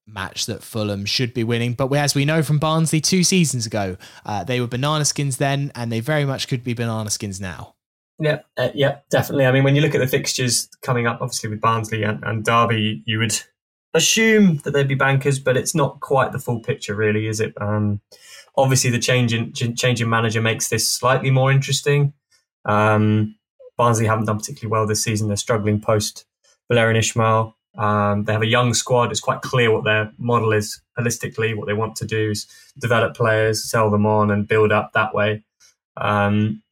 match that Fulham should be winning. But as we know from Barnsley two seasons ago, uh, they were banana skins then, and they very much could be banana skins now. Yeah, uh, yeah, definitely. I mean, when you look at the fixtures coming up, obviously with Barnsley and, and Derby, you would assume that they'd be bankers, but it's not quite the full picture, really, is it? Um, obviously, the change in change in manager makes this slightly more interesting. Um, Barnsley haven't done particularly well this season; they're struggling post Valérien Ismaël. Um, they have a young squad. It's quite clear what their model is holistically. What they want to do is develop players, sell them on, and build up that way. Um,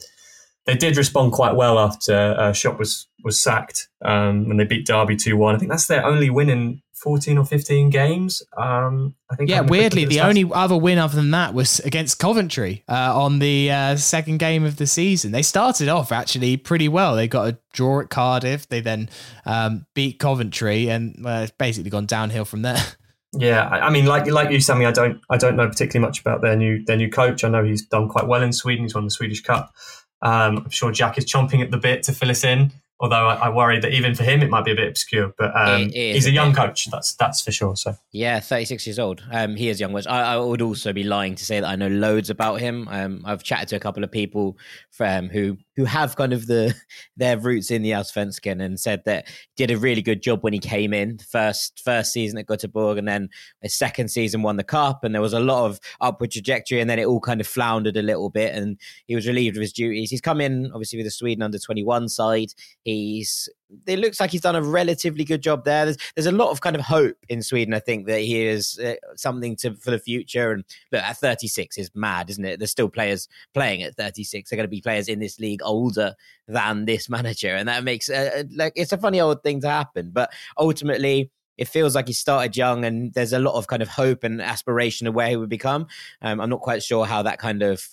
they did respond quite well after uh, Schopp was was sacked um, when they beat Derby two one. I think that's their only win in 14 or 15 games. Um, I think. Yeah, weirdly, the only other win other than that was against Coventry uh, on the uh, second game of the season. They started off actually pretty well. They got a draw at Cardiff. They then um, beat Coventry, and uh, it's basically gone downhill from there. [LAUGHS] Yeah, I, I mean, like like you, Sammy, I don't I don't know particularly much about their new their new coach. I know he's done quite well in Sweden. He's won the Swedish Cup. Um, I'm sure Jack is chomping at the bit to fill us in. Although I, I worry that even for him, it might be a bit obscure. But um, he's a, young coach. That's that's for sure. So yeah, 36 years old. Um, he is young. Which I, I, would also be lying to say that I know loads about him. Um, I've chatted to a couple of people from who who have kind of the [LAUGHS] their roots in the Allsvenskan and said that did a really good job when he came in first first season at Göteborg and then his second season won the cup and there was a lot of upward trajectory and then it all kind of floundered a little bit and he was relieved of his duties. He's come in obviously with the Sweden under 21 side. He's it looks like he's done a relatively good job there. There's there's a lot of kind of hope in Sweden. I think that he is uh, something to for the future. And look, at 36 is mad, isn't it? There's still players playing at 36. They're going to be players in this league older than this manager, and that makes uh, uh, like it's a funny old thing to happen. But ultimately, it feels like he started young, and there's a lot of kind of hope and aspiration of where he would become. Um, I'm not quite sure how that kind of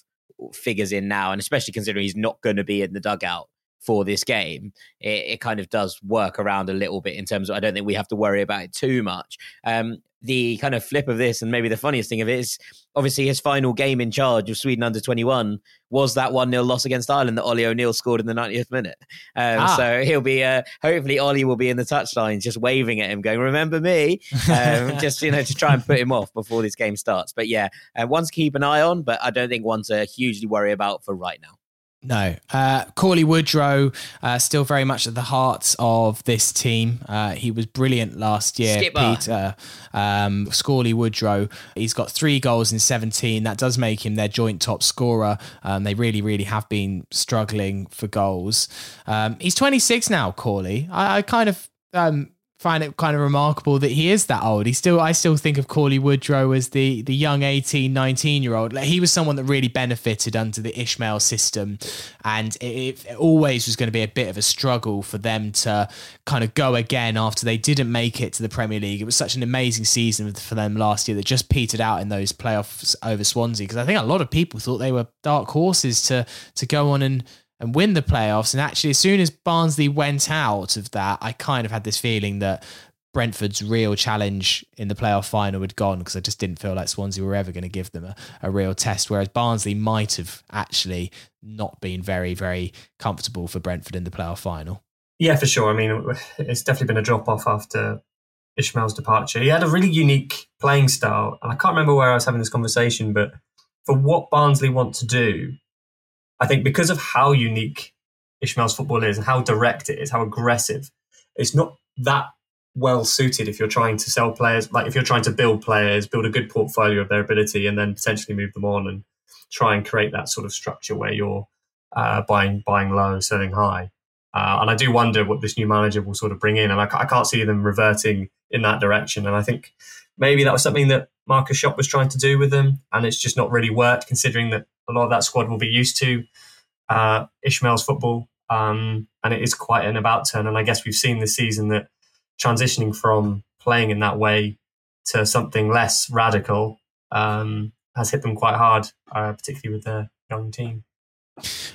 figures in now, and especially considering he's not going to be in the dugout for this game, it, it, kind of does work around a little bit in terms of I don't think we have to worry about it too much. Um, the kind of flip of this, and maybe the funniest thing of it is obviously his final game in charge of Sweden under 21 was that 1 0 loss against Ireland that Ollie O'Neill scored in the 90th minute. Um, ah. So he'll be, uh, hopefully, Ollie will be in the touchline just waving at him, going, Remember me? Um, [LAUGHS] just, you know, to try and put him off before this game starts. But yeah, uh, one to keep an eye on, but I don't think one to hugely worry about for right now. No. Uh, Cauley Woodrow, uh, still very much at the heart of this team. Uh, he was brilliant last year. Skipper. Peter um, Scorley Woodrow. He's got three goals in 17. That does make him their joint top scorer. Um, they really, really have been struggling for goals. Um, he's 26 now, Cauley. I, I kind of um, find it kind of remarkable that he is that old. He still, I still think of Cauley Woodrow as the the young 18, 19 year old. Like he was someone that really benefited under the Ismaël system, and it, it, always was going to be a bit of a struggle for them to kind of go again after they didn't make it to the Premier League. It was such an amazing season for them last year that just petered out in those playoffs over Swansea because I think a lot of people thought they were dark horses to to go on and and win the playoffs. And actually, as soon as Barnsley went out of that, I kind of had this feeling that Brentford's real challenge in the playoff final had gone because I just didn't feel like Swansea were ever going to give them a, a real test. Whereas Barnsley might have actually not been very, very comfortable for Brentford in the playoff final. Yeah, for sure. I mean, it's definitely been a drop off after Ismaël's departure. He had a really unique playing style. And I can't remember where I was having this conversation, but for what Barnsley want to do, I think because of how unique Ismaël's football is and how direct it is, how aggressive, it's not that well suited if you're trying to sell players, like if you're trying to build players, build a good portfolio of their ability, and then potentially move them on and try and create that sort of structure where you're uh, buying buying low, selling high. Uh, and I do wonder what this new manager will sort of bring in, and I, I, can't see them reverting in that direction. And I think maybe that was something that Markus Schopp was trying to do with them, and it's just not really worked, considering that a lot of that squad will be used to uh, Ismaël's football, um, and it is quite an about turn. And I guess we've seen this season that transitioning from playing in that way to something less radical um, has hit them quite hard, uh, particularly with their young team.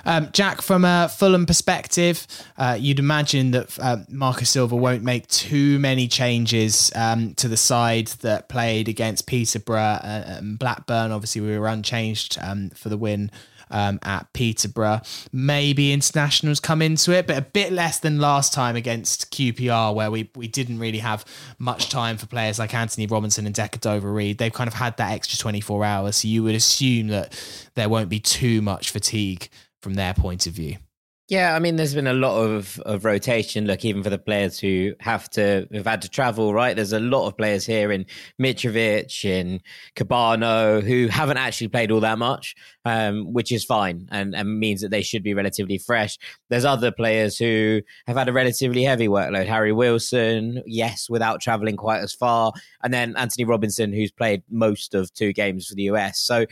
Um, Jack, from a Fulham perspective, uh, you'd imagine that uh, Marco Silva won't make too many changes um, to the side that played against Peterborough and Blackburn. Obviously, we were unchanged um, for the win um, at Peterborough. Maybe internationals come into it, but a bit less than last time against QPR, where we, we didn't really have much time for players like Anthony Robinson and Decordova-Reid. They've kind of had that extra 24 hours. So you would assume that there won't be too much fatigue from their point of view. Yeah, I mean, there's been a lot of, of rotation. Look, even for the players who have to have had to travel, right? There's a lot of players here in Mitrovic, in Kebano, who haven't actually played all that much, um, which is fine and, and means that they should be relatively fresh. There's other players who have had a relatively heavy workload. Harry Wilson, yes, without traveling quite as far, and then Anthony Robinson, who's played most of two games for the US. So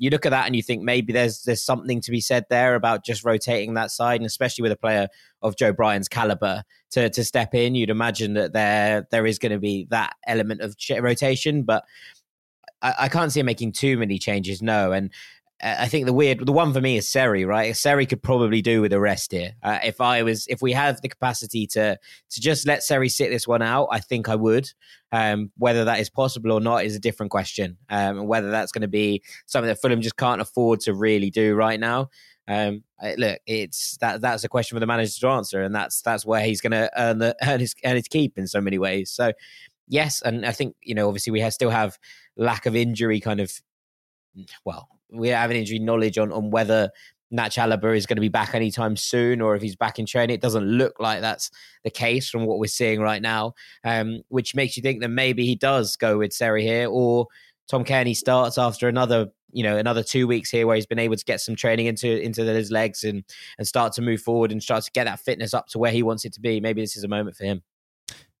you look at that and you think maybe there's there's something to be said there about just rotating that side, and especially with a player of Joe Bryan's caliber to to step in, you'd imagine that there there is going to be that element of rotation, but. I, I can't see him making too many changes, no. And I think the weird, the one for me is Seri, right? Seri could probably do with a rest here. Uh, if I was, if we have the capacity to to just let Seri sit this one out, I think I would. Um, whether that is possible or not is a different question. Um, and whether that's going to be something that Fulham just can't afford to really do right now. Um, look, it's that that's a question for the manager to answer, and that's that's where he's going to earn the [LAUGHS] earn his earn his keep in so many ways. So, yes, and I think you know, obviously, we have, still have lack of injury kind of well, we have injury knowledge on on whether Nach is going to be back anytime soon or if he's back in training. It doesn't look like that's the case from what we're seeing right now, um, which makes you think that maybe he does go with Seri here or Tom Cairney starts after another you know another two weeks here where he's been able to get some training into into his legs and and start to move forward and start to get that fitness up to where he wants it to be. Maybe this is a moment for him.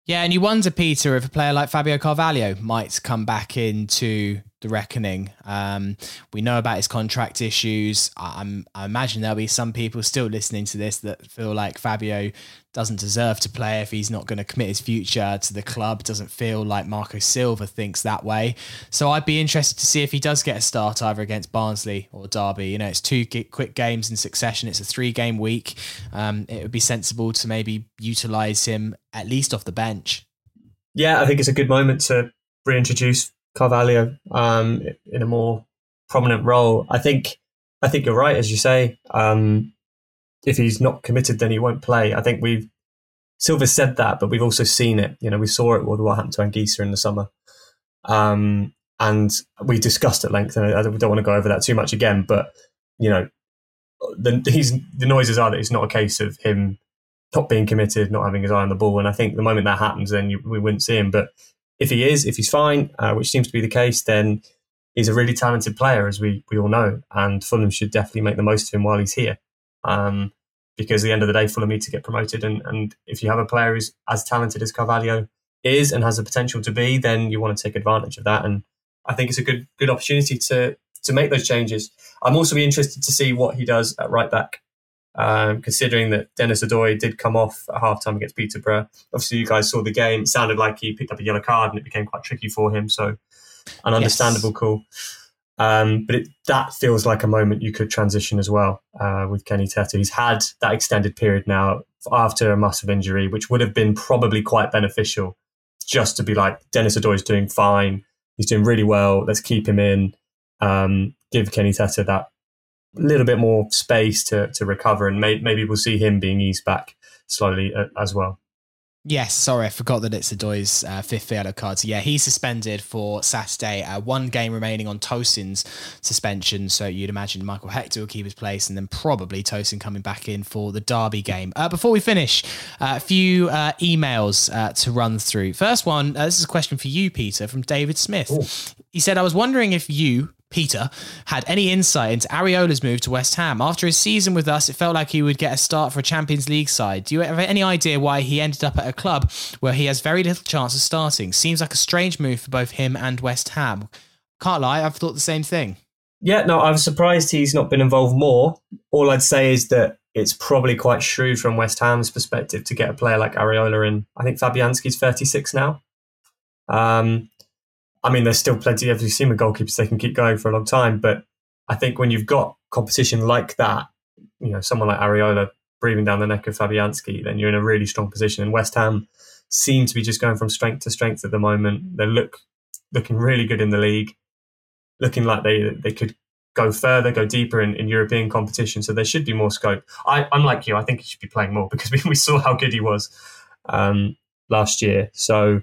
Yeah, and you wonder, Peter, if a player like Fabio Carvalho might come back into the reckoning. Um, we know about his contract issues. I, I imagine there'll be some people still listening to this that feel like Fabio doesn't deserve to play if he's not going to commit his future to the club. Doesn't feel like Marco Silva thinks that way. So I'd be interested to see if he does get a start either against Barnsley or Derby. You know, it's two quick games in succession. It's a three game week. Um, it would be sensible to maybe utilize him at least off the bench. Yeah, I think it's a good moment to reintroduce Carvalho um, in a more prominent role. I think I think you're right, as you say. Um, if he's not committed, then he won't play. I think we've Silva said that, but we've also seen it. You know, we saw it with what happened to Anguissa in the summer, um, and we discussed at length. And I don't want to go over that too much again, but you know, the he's the noises are that it's not a case of him not being committed, not having his eye on the ball. And I think the moment that happens, then you, we wouldn't see him. But if he is, if he's fine, uh, which seems to be the case, then he's a really talented player, as we, we all know. And Fulham should definitely make the most of him while he's here. Um, because at the end of the day, Fulham need to get promoted. And, and if you have a player who's as talented as Carvalho is and has the potential to be, then you want to take advantage of that. And I think it's a good good opportunity to to make those changes. I'm also be interested to see what he does at right back um, considering that Denis Odoi did come off at halftime against Peterborough. Obviously, you guys saw the game. It sounded like he picked up a yellow card and it became quite tricky for him. So, an understandable yes. call. Um, but it, that feels like a moment you could transition as well uh, with Kenny Tete. He's had that extended period now after a massive injury, which would have been probably quite beneficial just to be like, Odoi is doing fine. He's doing really well. Let's keep him in. Um, give Kenny Tete that a little bit more space to to recover, and may, maybe we'll see him being eased back slowly uh, as well. Yes, sorry, I forgot that it's Odoi's uh, fifth yellow card. So yeah, he's suspended for Saturday. Uh, one game remaining on Tosin's suspension. So you'd imagine Michael Hector will keep his place, and then probably Tosin coming back in for the Derby game. Uh, before we finish, uh, a few uh, emails uh, to run through. First one, this is a question for you, Peter, from David Smith. Ooh. He said, "I was wondering if you, Peter, had any insight into Areola's move to West Ham. After his season with us, it felt like he would get a start for a Champions League side. Do you have any idea why he ended up at a club where he has very little chance of starting? Seems like a strange move for both him and West Ham. Can't lie, I've thought the same thing. Yeah, no, I'm surprised he's not been involved more. All I'd say is that it's probably quite shrewd from West Ham's perspective to get a player like Areola in. I think Fabianski's 36 now. Um, I mean, there's still plenty. Of, you've seen with goalkeepers, they can keep going for a long time. But I think when you've got competition like that, you know, someone like Areola breathing down the neck of Fabianski, then you're in a really strong position. And West Ham seem to be just going from strength to strength at the moment. They look looking really good in the league, looking like they they could go further, go deeper in, in European competition. So there should be more scope. I, I'm like you. I think he should be playing more [LAUGHS] because we, we saw how good he was um, last year. So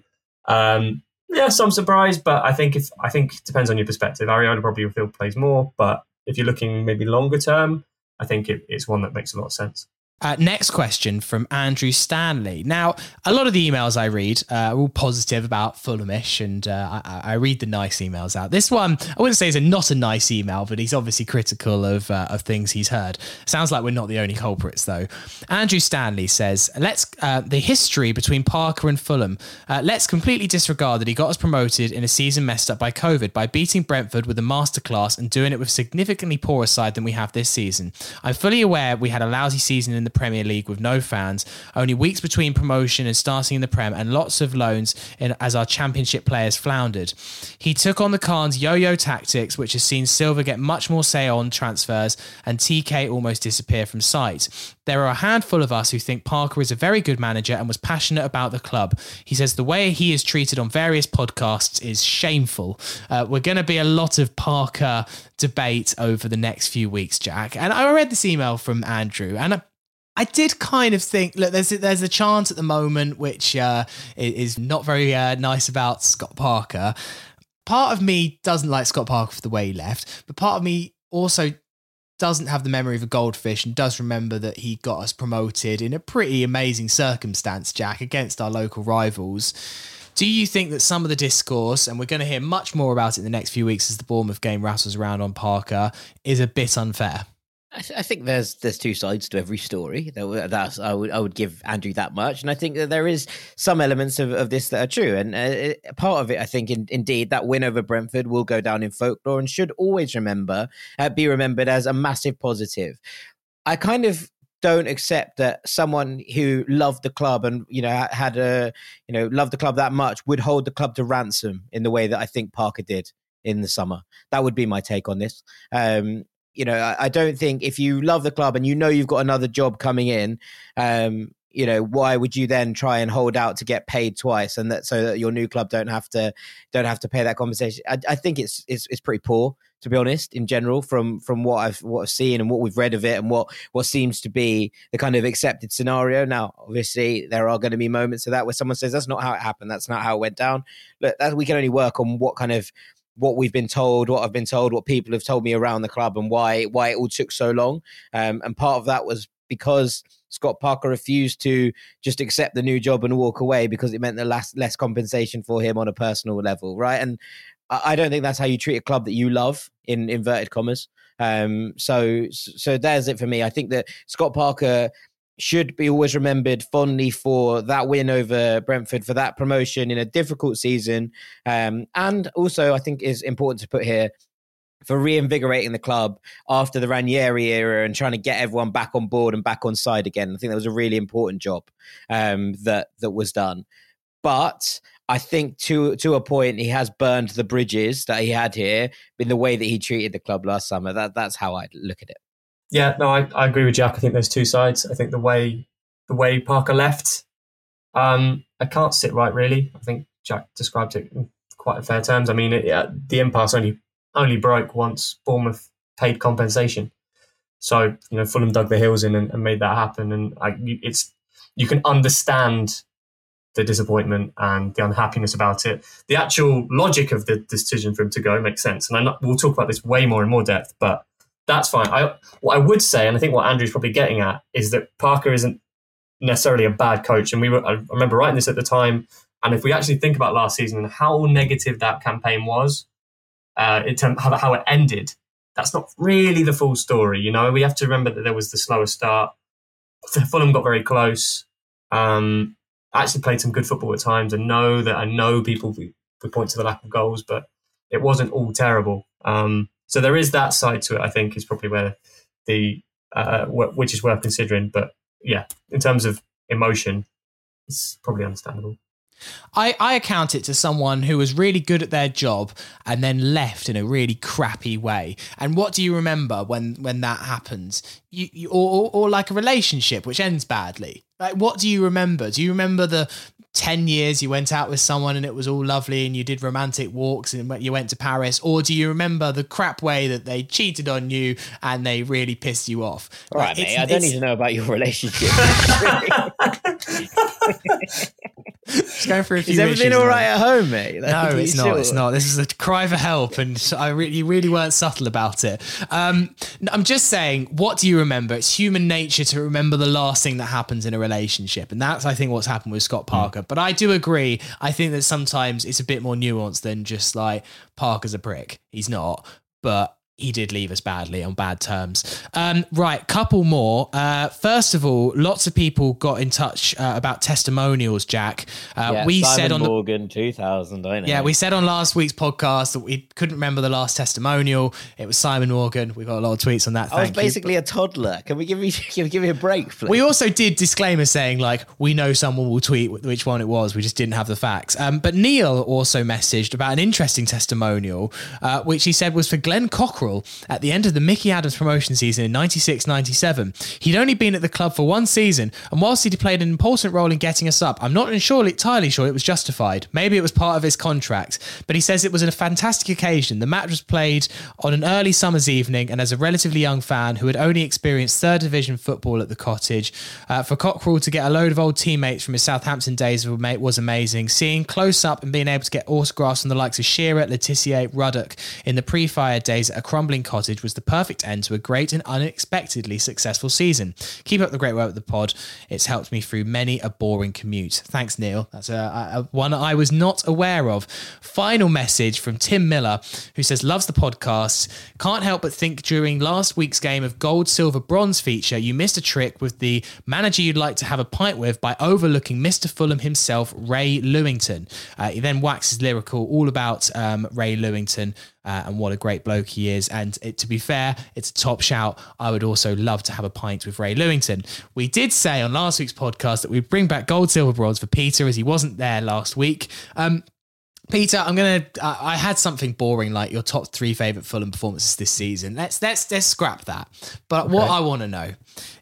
um, yeah, some surprise, but I think if I think it depends on your perspective. Areola probably feel plays more, but if you're looking maybe longer term, I think it, it's one that makes a lot of sense. Uh, next question from Andrew Stanley. Now, a lot of the emails I read uh, are all positive about Fulhamish, and uh, I, I, read the nice emails out. This one, I wouldn't say is a not a nice email, but he's obviously critical of uh, of things he's heard. Sounds like we're not the only culprits, though. Andrew Stanley says, "Let's uh, the history between Parker and Fulham. Uh, let's completely disregard that he got us promoted in a season messed up by COVID by beating Brentford with a masterclass and doing it with significantly poorer side than we have this season. I'm fully aware we had a lousy season in the Premier League with no fans, only weeks between promotion and starting in the Prem, and lots of loans in, as our Championship players floundered. He took on the Khan's yo yo tactics, which has seen Silva get much more say on transfers and TK almost disappear from sight. There are a handful of us who think Parker is a very good manager and was passionate about the club. He says the way he is treated on various podcasts is shameful. Uh, we're going to be a lot of Parker debate over the next few weeks, Jack. And I read this email from Andrew, and I did kind of think, look, there's a, there's a chance at the moment which uh, is not very uh, nice about Scott Parker. Part of me doesn't like Scott Parker for the way he left, but part of me also doesn't have the memory of a goldfish and does remember that he got us promoted in a pretty amazing circumstance, Jack, against our local rivals. Do you think that some of the discourse, and we're going to hear much more about it in the next few weeks as the Bournemouth game rattles around on Parker, is a bit unfair? I, th- I, think there's there's two sides to every story. That's I would I would give Andrew that much, and I think that there is some elements of, of this that are true. And uh, part of it, I think, in, indeed, that win over Brentford will go down in folklore and should always remember uh, be remembered as a massive positive. I kind of don't accept that someone who loved the club and you know had a you know loved the club that much would hold the club to ransom in the way that I think Parker did in the summer. That would be my take on this. Um, you know, I, I, don't think if you love the club and you know you've got another job coming in, um, you know, why would you then try and hold out to get paid twice and that so that your new club don't have to don't have to pay that compensation? I, I think it's, it's it's pretty poor to be honest, in general, from from what I've what I've seen and what we've read of it, and what what seems to be the kind of accepted scenario. Now, obviously, there are going to be moments of that where someone says that's not how it happened, that's not how it went down. Look, that, we can only work on what kind of what we've been told, what I've been told, what people have told me around the club, and why why it all took so long. Um, and part of that was because Scott Parker refused to just accept the new job and walk away because it meant the less less compensation for him on a personal level, right? And I don't think that's how you treat a club that you love in inverted commas. Um, so so there's it for me. I think that Scott Parker should be always remembered fondly for that win over Brentford for that promotion in a difficult season, um, and also I think is important to put here for reinvigorating the club after the Ranieri era and trying to get everyone back on board and back on side again. I think that was a really important job um, that that was done. But I think to to a point he has burned the bridges that he had here in the way that he treated the club last summer. That that's how I look at it. Yeah, no, I, I agree with Jack. I think there's two sides. I think the way the way Parker left, um, I can't sit right really. I think Jack described it in quite fair terms. I mean, it, the impasse only only broke once Bournemouth paid compensation. So you know, Fulham dug the heels in and, and made that happen, and I, it's you can understand the disappointment and the unhappiness about it. The actual logic of the decision for him to go makes sense, and not, we'll talk about this way more in more depth. But that's fine. I, what I would say, and I think what Andrew's probably getting at, is that Parker isn't necessarily a bad coach. And we were, I remember writing this at the time. And if we actually think about last season and how negative that campaign was, uh, in terms of how it ended, that's not really the full story. You know, we have to remember that there was the slower start. [LAUGHS] Fulham got very close. Um, actually played some good football at times and know that I know people would point to the lack of goals, but it wasn't all terrible. Um, so there is that side to it. I think is probably where the uh, which is worth considering. But yeah, in terms of emotion, it's probably understandable. I, I account it to someone who was really good at their job and then left in a really crappy way. And what do you remember when when that happens? You, you or, or, or like a relationship which ends badly. Like what do you remember? Do you remember the 10 years you went out with someone and it was all lovely and you did romantic walks and you went to Paris? Or do you remember the crap way that they cheated on you and they really pissed you off? All right, like, mate, I don't need to know about your [LAUGHS] relationship. [LAUGHS] Just going for a few. Is everything all right at home, mate? Like, no, [LAUGHS] it's not. Sure? It's not. This is a cry for help, and I really, you really weren't subtle about it. Um, I'm just saying, what do you remember? It's human nature to remember the last thing that happens in a relationship, and that's I think what's happened with Scott Parker. Mm. But I do agree. I think that sometimes it's a bit more nuanced than just like Parker's a prick. He's not, but he did leave us badly on bad terms. Um, right, couple more. Uh, first of all, lots of people got in touch uh, about testimonials. Jack, uh, yeah, we Simon said on Morgan the, 2000. I know. Yeah, we said on last week's podcast that we couldn't remember the last testimonial. It was Simon Morgan. We got a lot of tweets on that. I was basically you. a toddler. Can we give me [LAUGHS] give, give me a break, please? We also did disclaimer saying like we know someone will tweet which one it was. We just didn't have the facts. Um, but Neil also messaged about an interesting testimonial, uh, which he said was for Glenn Cockerill at the end of the Micky Adams promotion season in 96 97. He'd only been at the club for one season, and whilst he'd played an important role in getting us up, I'm not entirely sure it was justified. Maybe it was part of his contract, but he says it was a fantastic occasion. The match was played on an early summer's evening, and as a relatively young fan who had only experienced third division football at the cottage, uh, for Cockerill to get a load of old teammates from his Southampton days was amazing. Seeing close up and being able to get autographs from the likes of Shearer, Le Tissier, Ruddock in the pre-fire days at a crumbling cottage was the perfect end to a great and unexpectedly successful season. Keep up the great work with the pod. It's helped me through many a boring commute. Thanks, Neil. That's a, a, one I was not aware of. Final message from Tim Miller, who says loves the podcast. Can't help but think during last week's game of gold, silver, bronze feature, you missed a trick with the manager you'd like to have a pint with by overlooking Mr. Fulham himself, Ray Lewington. Uh, he then waxes lyrical all about um, Ray Lewington. Uh, and what a great bloke he is. And it, to be fair, it's a top shout. I would also love to have a pint with Ray Lewington. We did say on last week's podcast that we'd bring back gold, silver, bronze for Peter as he wasn't there last week. Um, Peter, I'm gonna. Uh, I had something boring like your top three favorite Fulham performances this season. Let's let's let's scrap that. But what I want to know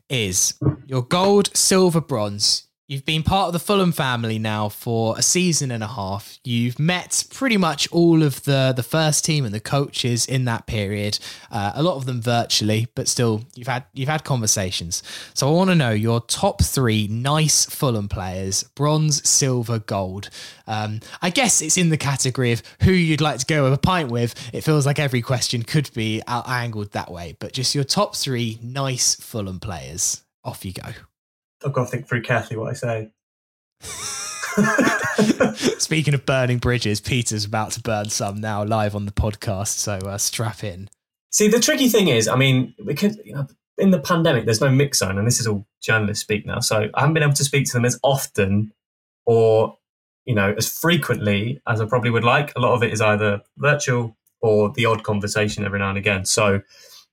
is your gold, silver, bronze. You've been part of the Fulham family now for a season and a half. You've met pretty much all of the the first team and the coaches in that period. Uh, a lot of them virtually, but still, you've had you've had conversations. So I want to know your top three nice Fulham players: bronze, silver, gold. Um, I guess it's in the category of who you'd like to go a pint with. It feels like every question could be angled that way, but just your top three nice Fulham players. Off you go. I've got to think through carefully what I say. [LAUGHS] Speaking of burning bridges, Peter's about to burn some now live on the podcast, so uh, strap in. See, the tricky thing is, I mean, because you know, in the pandemic, there's no mix zone, and this is all journalists speak now. So I haven't been able to speak to them as often or, you know, as frequently as I probably would like. A lot of it is either virtual or the odd conversation every now and again. So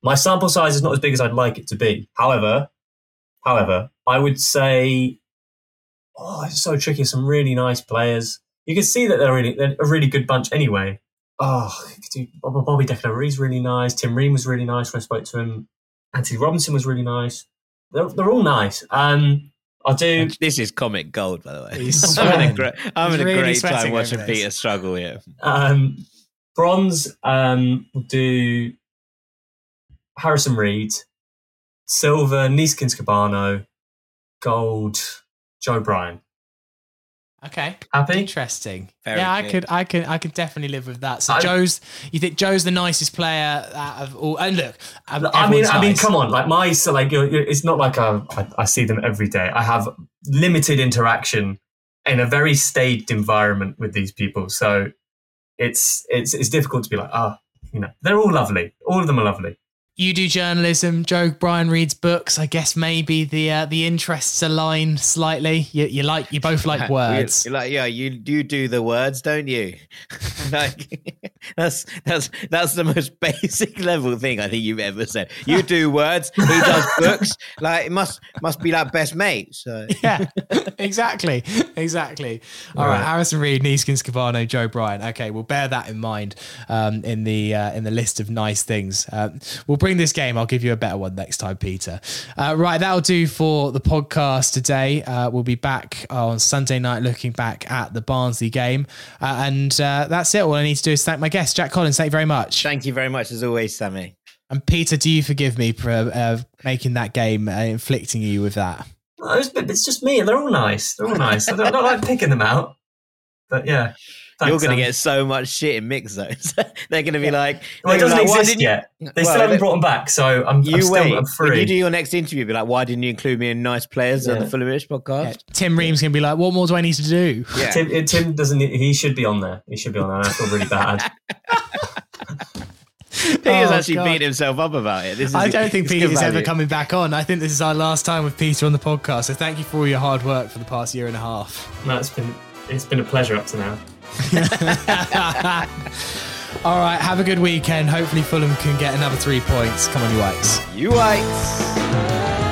my sample size is not as big as I'd like it to be. However, however, I would say, oh, it's so tricky. Some really nice players. You can see that they're really they're a really good bunch anyway. Oh, Bobby Declan is really nice. Tim Ream was really nice when I spoke to him. Anthony Robinson was really nice. They're, they're all nice. Um, I'll do. This is comic gold, by the way. He's [LAUGHS] I'm having a great, I'm having a really great time watching. Peter struggle here. Um, bronze, um, we'll do Harrison Reed. Silver, Neeskens Kebano. Gold, Joe Bryan. Okay. Happy? Interesting. Very yeah, I could, I could, I could definitely live with that. So I- Joe's, you think Joe's the nicest player out of all? And look, um, I mean, everyone's I mean, come on! Like my, so like, you're, you're- it's not like I, I, I see them every day. I have limited interaction in a very staged environment with these people, so it's it's it's difficult to be like, ah, you know, they're all lovely. All of them are lovely. You do journalism. Joe Bryan reads books. I guess maybe the uh, the interests align slightly. You, you like, you both like [LAUGHS] words. You're like, yeah, you you do the words, don't you? [LAUGHS] like [LAUGHS] that's that's that's the most basic level thing I think you've ever said. You do words, he does books. Like it must must be like best mate. So yeah, exactly, exactly. All right, Right. Harrison Reed, Neeskens Kebano, Joe Bryan. Okay, we'll bear that in mind um, in the uh, in the list of nice things. Um, we'll bring this game. I'll give you a better one next time, Peter. Uh, right, that'll do for the podcast today. Uh, we'll be back on Sunday night, looking back at the Barnsley game, uh, and uh, that's it. All I need to do is thank my guest, Jack Collins. Thank you very much. thank you very much as always, Sammy. and Peter, do you forgive me for uh, making that game, uh, inflicting you with that? No, it's, it's just me, they're all nice. They're all nice. I don't, I don't like picking them out, but yeah. You're going to get so much shit in mix zones. [LAUGHS] They're going to be like, Well, it doesn't like, "Why exist didn't you-" yet. They Well, still haven't brought them back, so I'm, You I'm still wait. I'm When you do your next interview, be like, why didn't you include me in nice players on Yeah. the Fulhamish podcast? Tim Ream's gonna be like, "What more do I need to do?" Yeah. Tim, uh, Tim doesn't. He should be on there. He should be on there. I feel really bad. [LAUGHS] [LAUGHS] Peter's Oh, actually God. beat himself up about it. This is I don't think it's good Peter's ever value. coming back on. I think this is our last time with Peter on the podcast. So thank you for all your hard work for the past year and a half. no, it's been it's been a pleasure up to now. [LAUGHS] All right, have a good weekend. Hopefully Fulham can get another three points. Come on, you whites. You whites.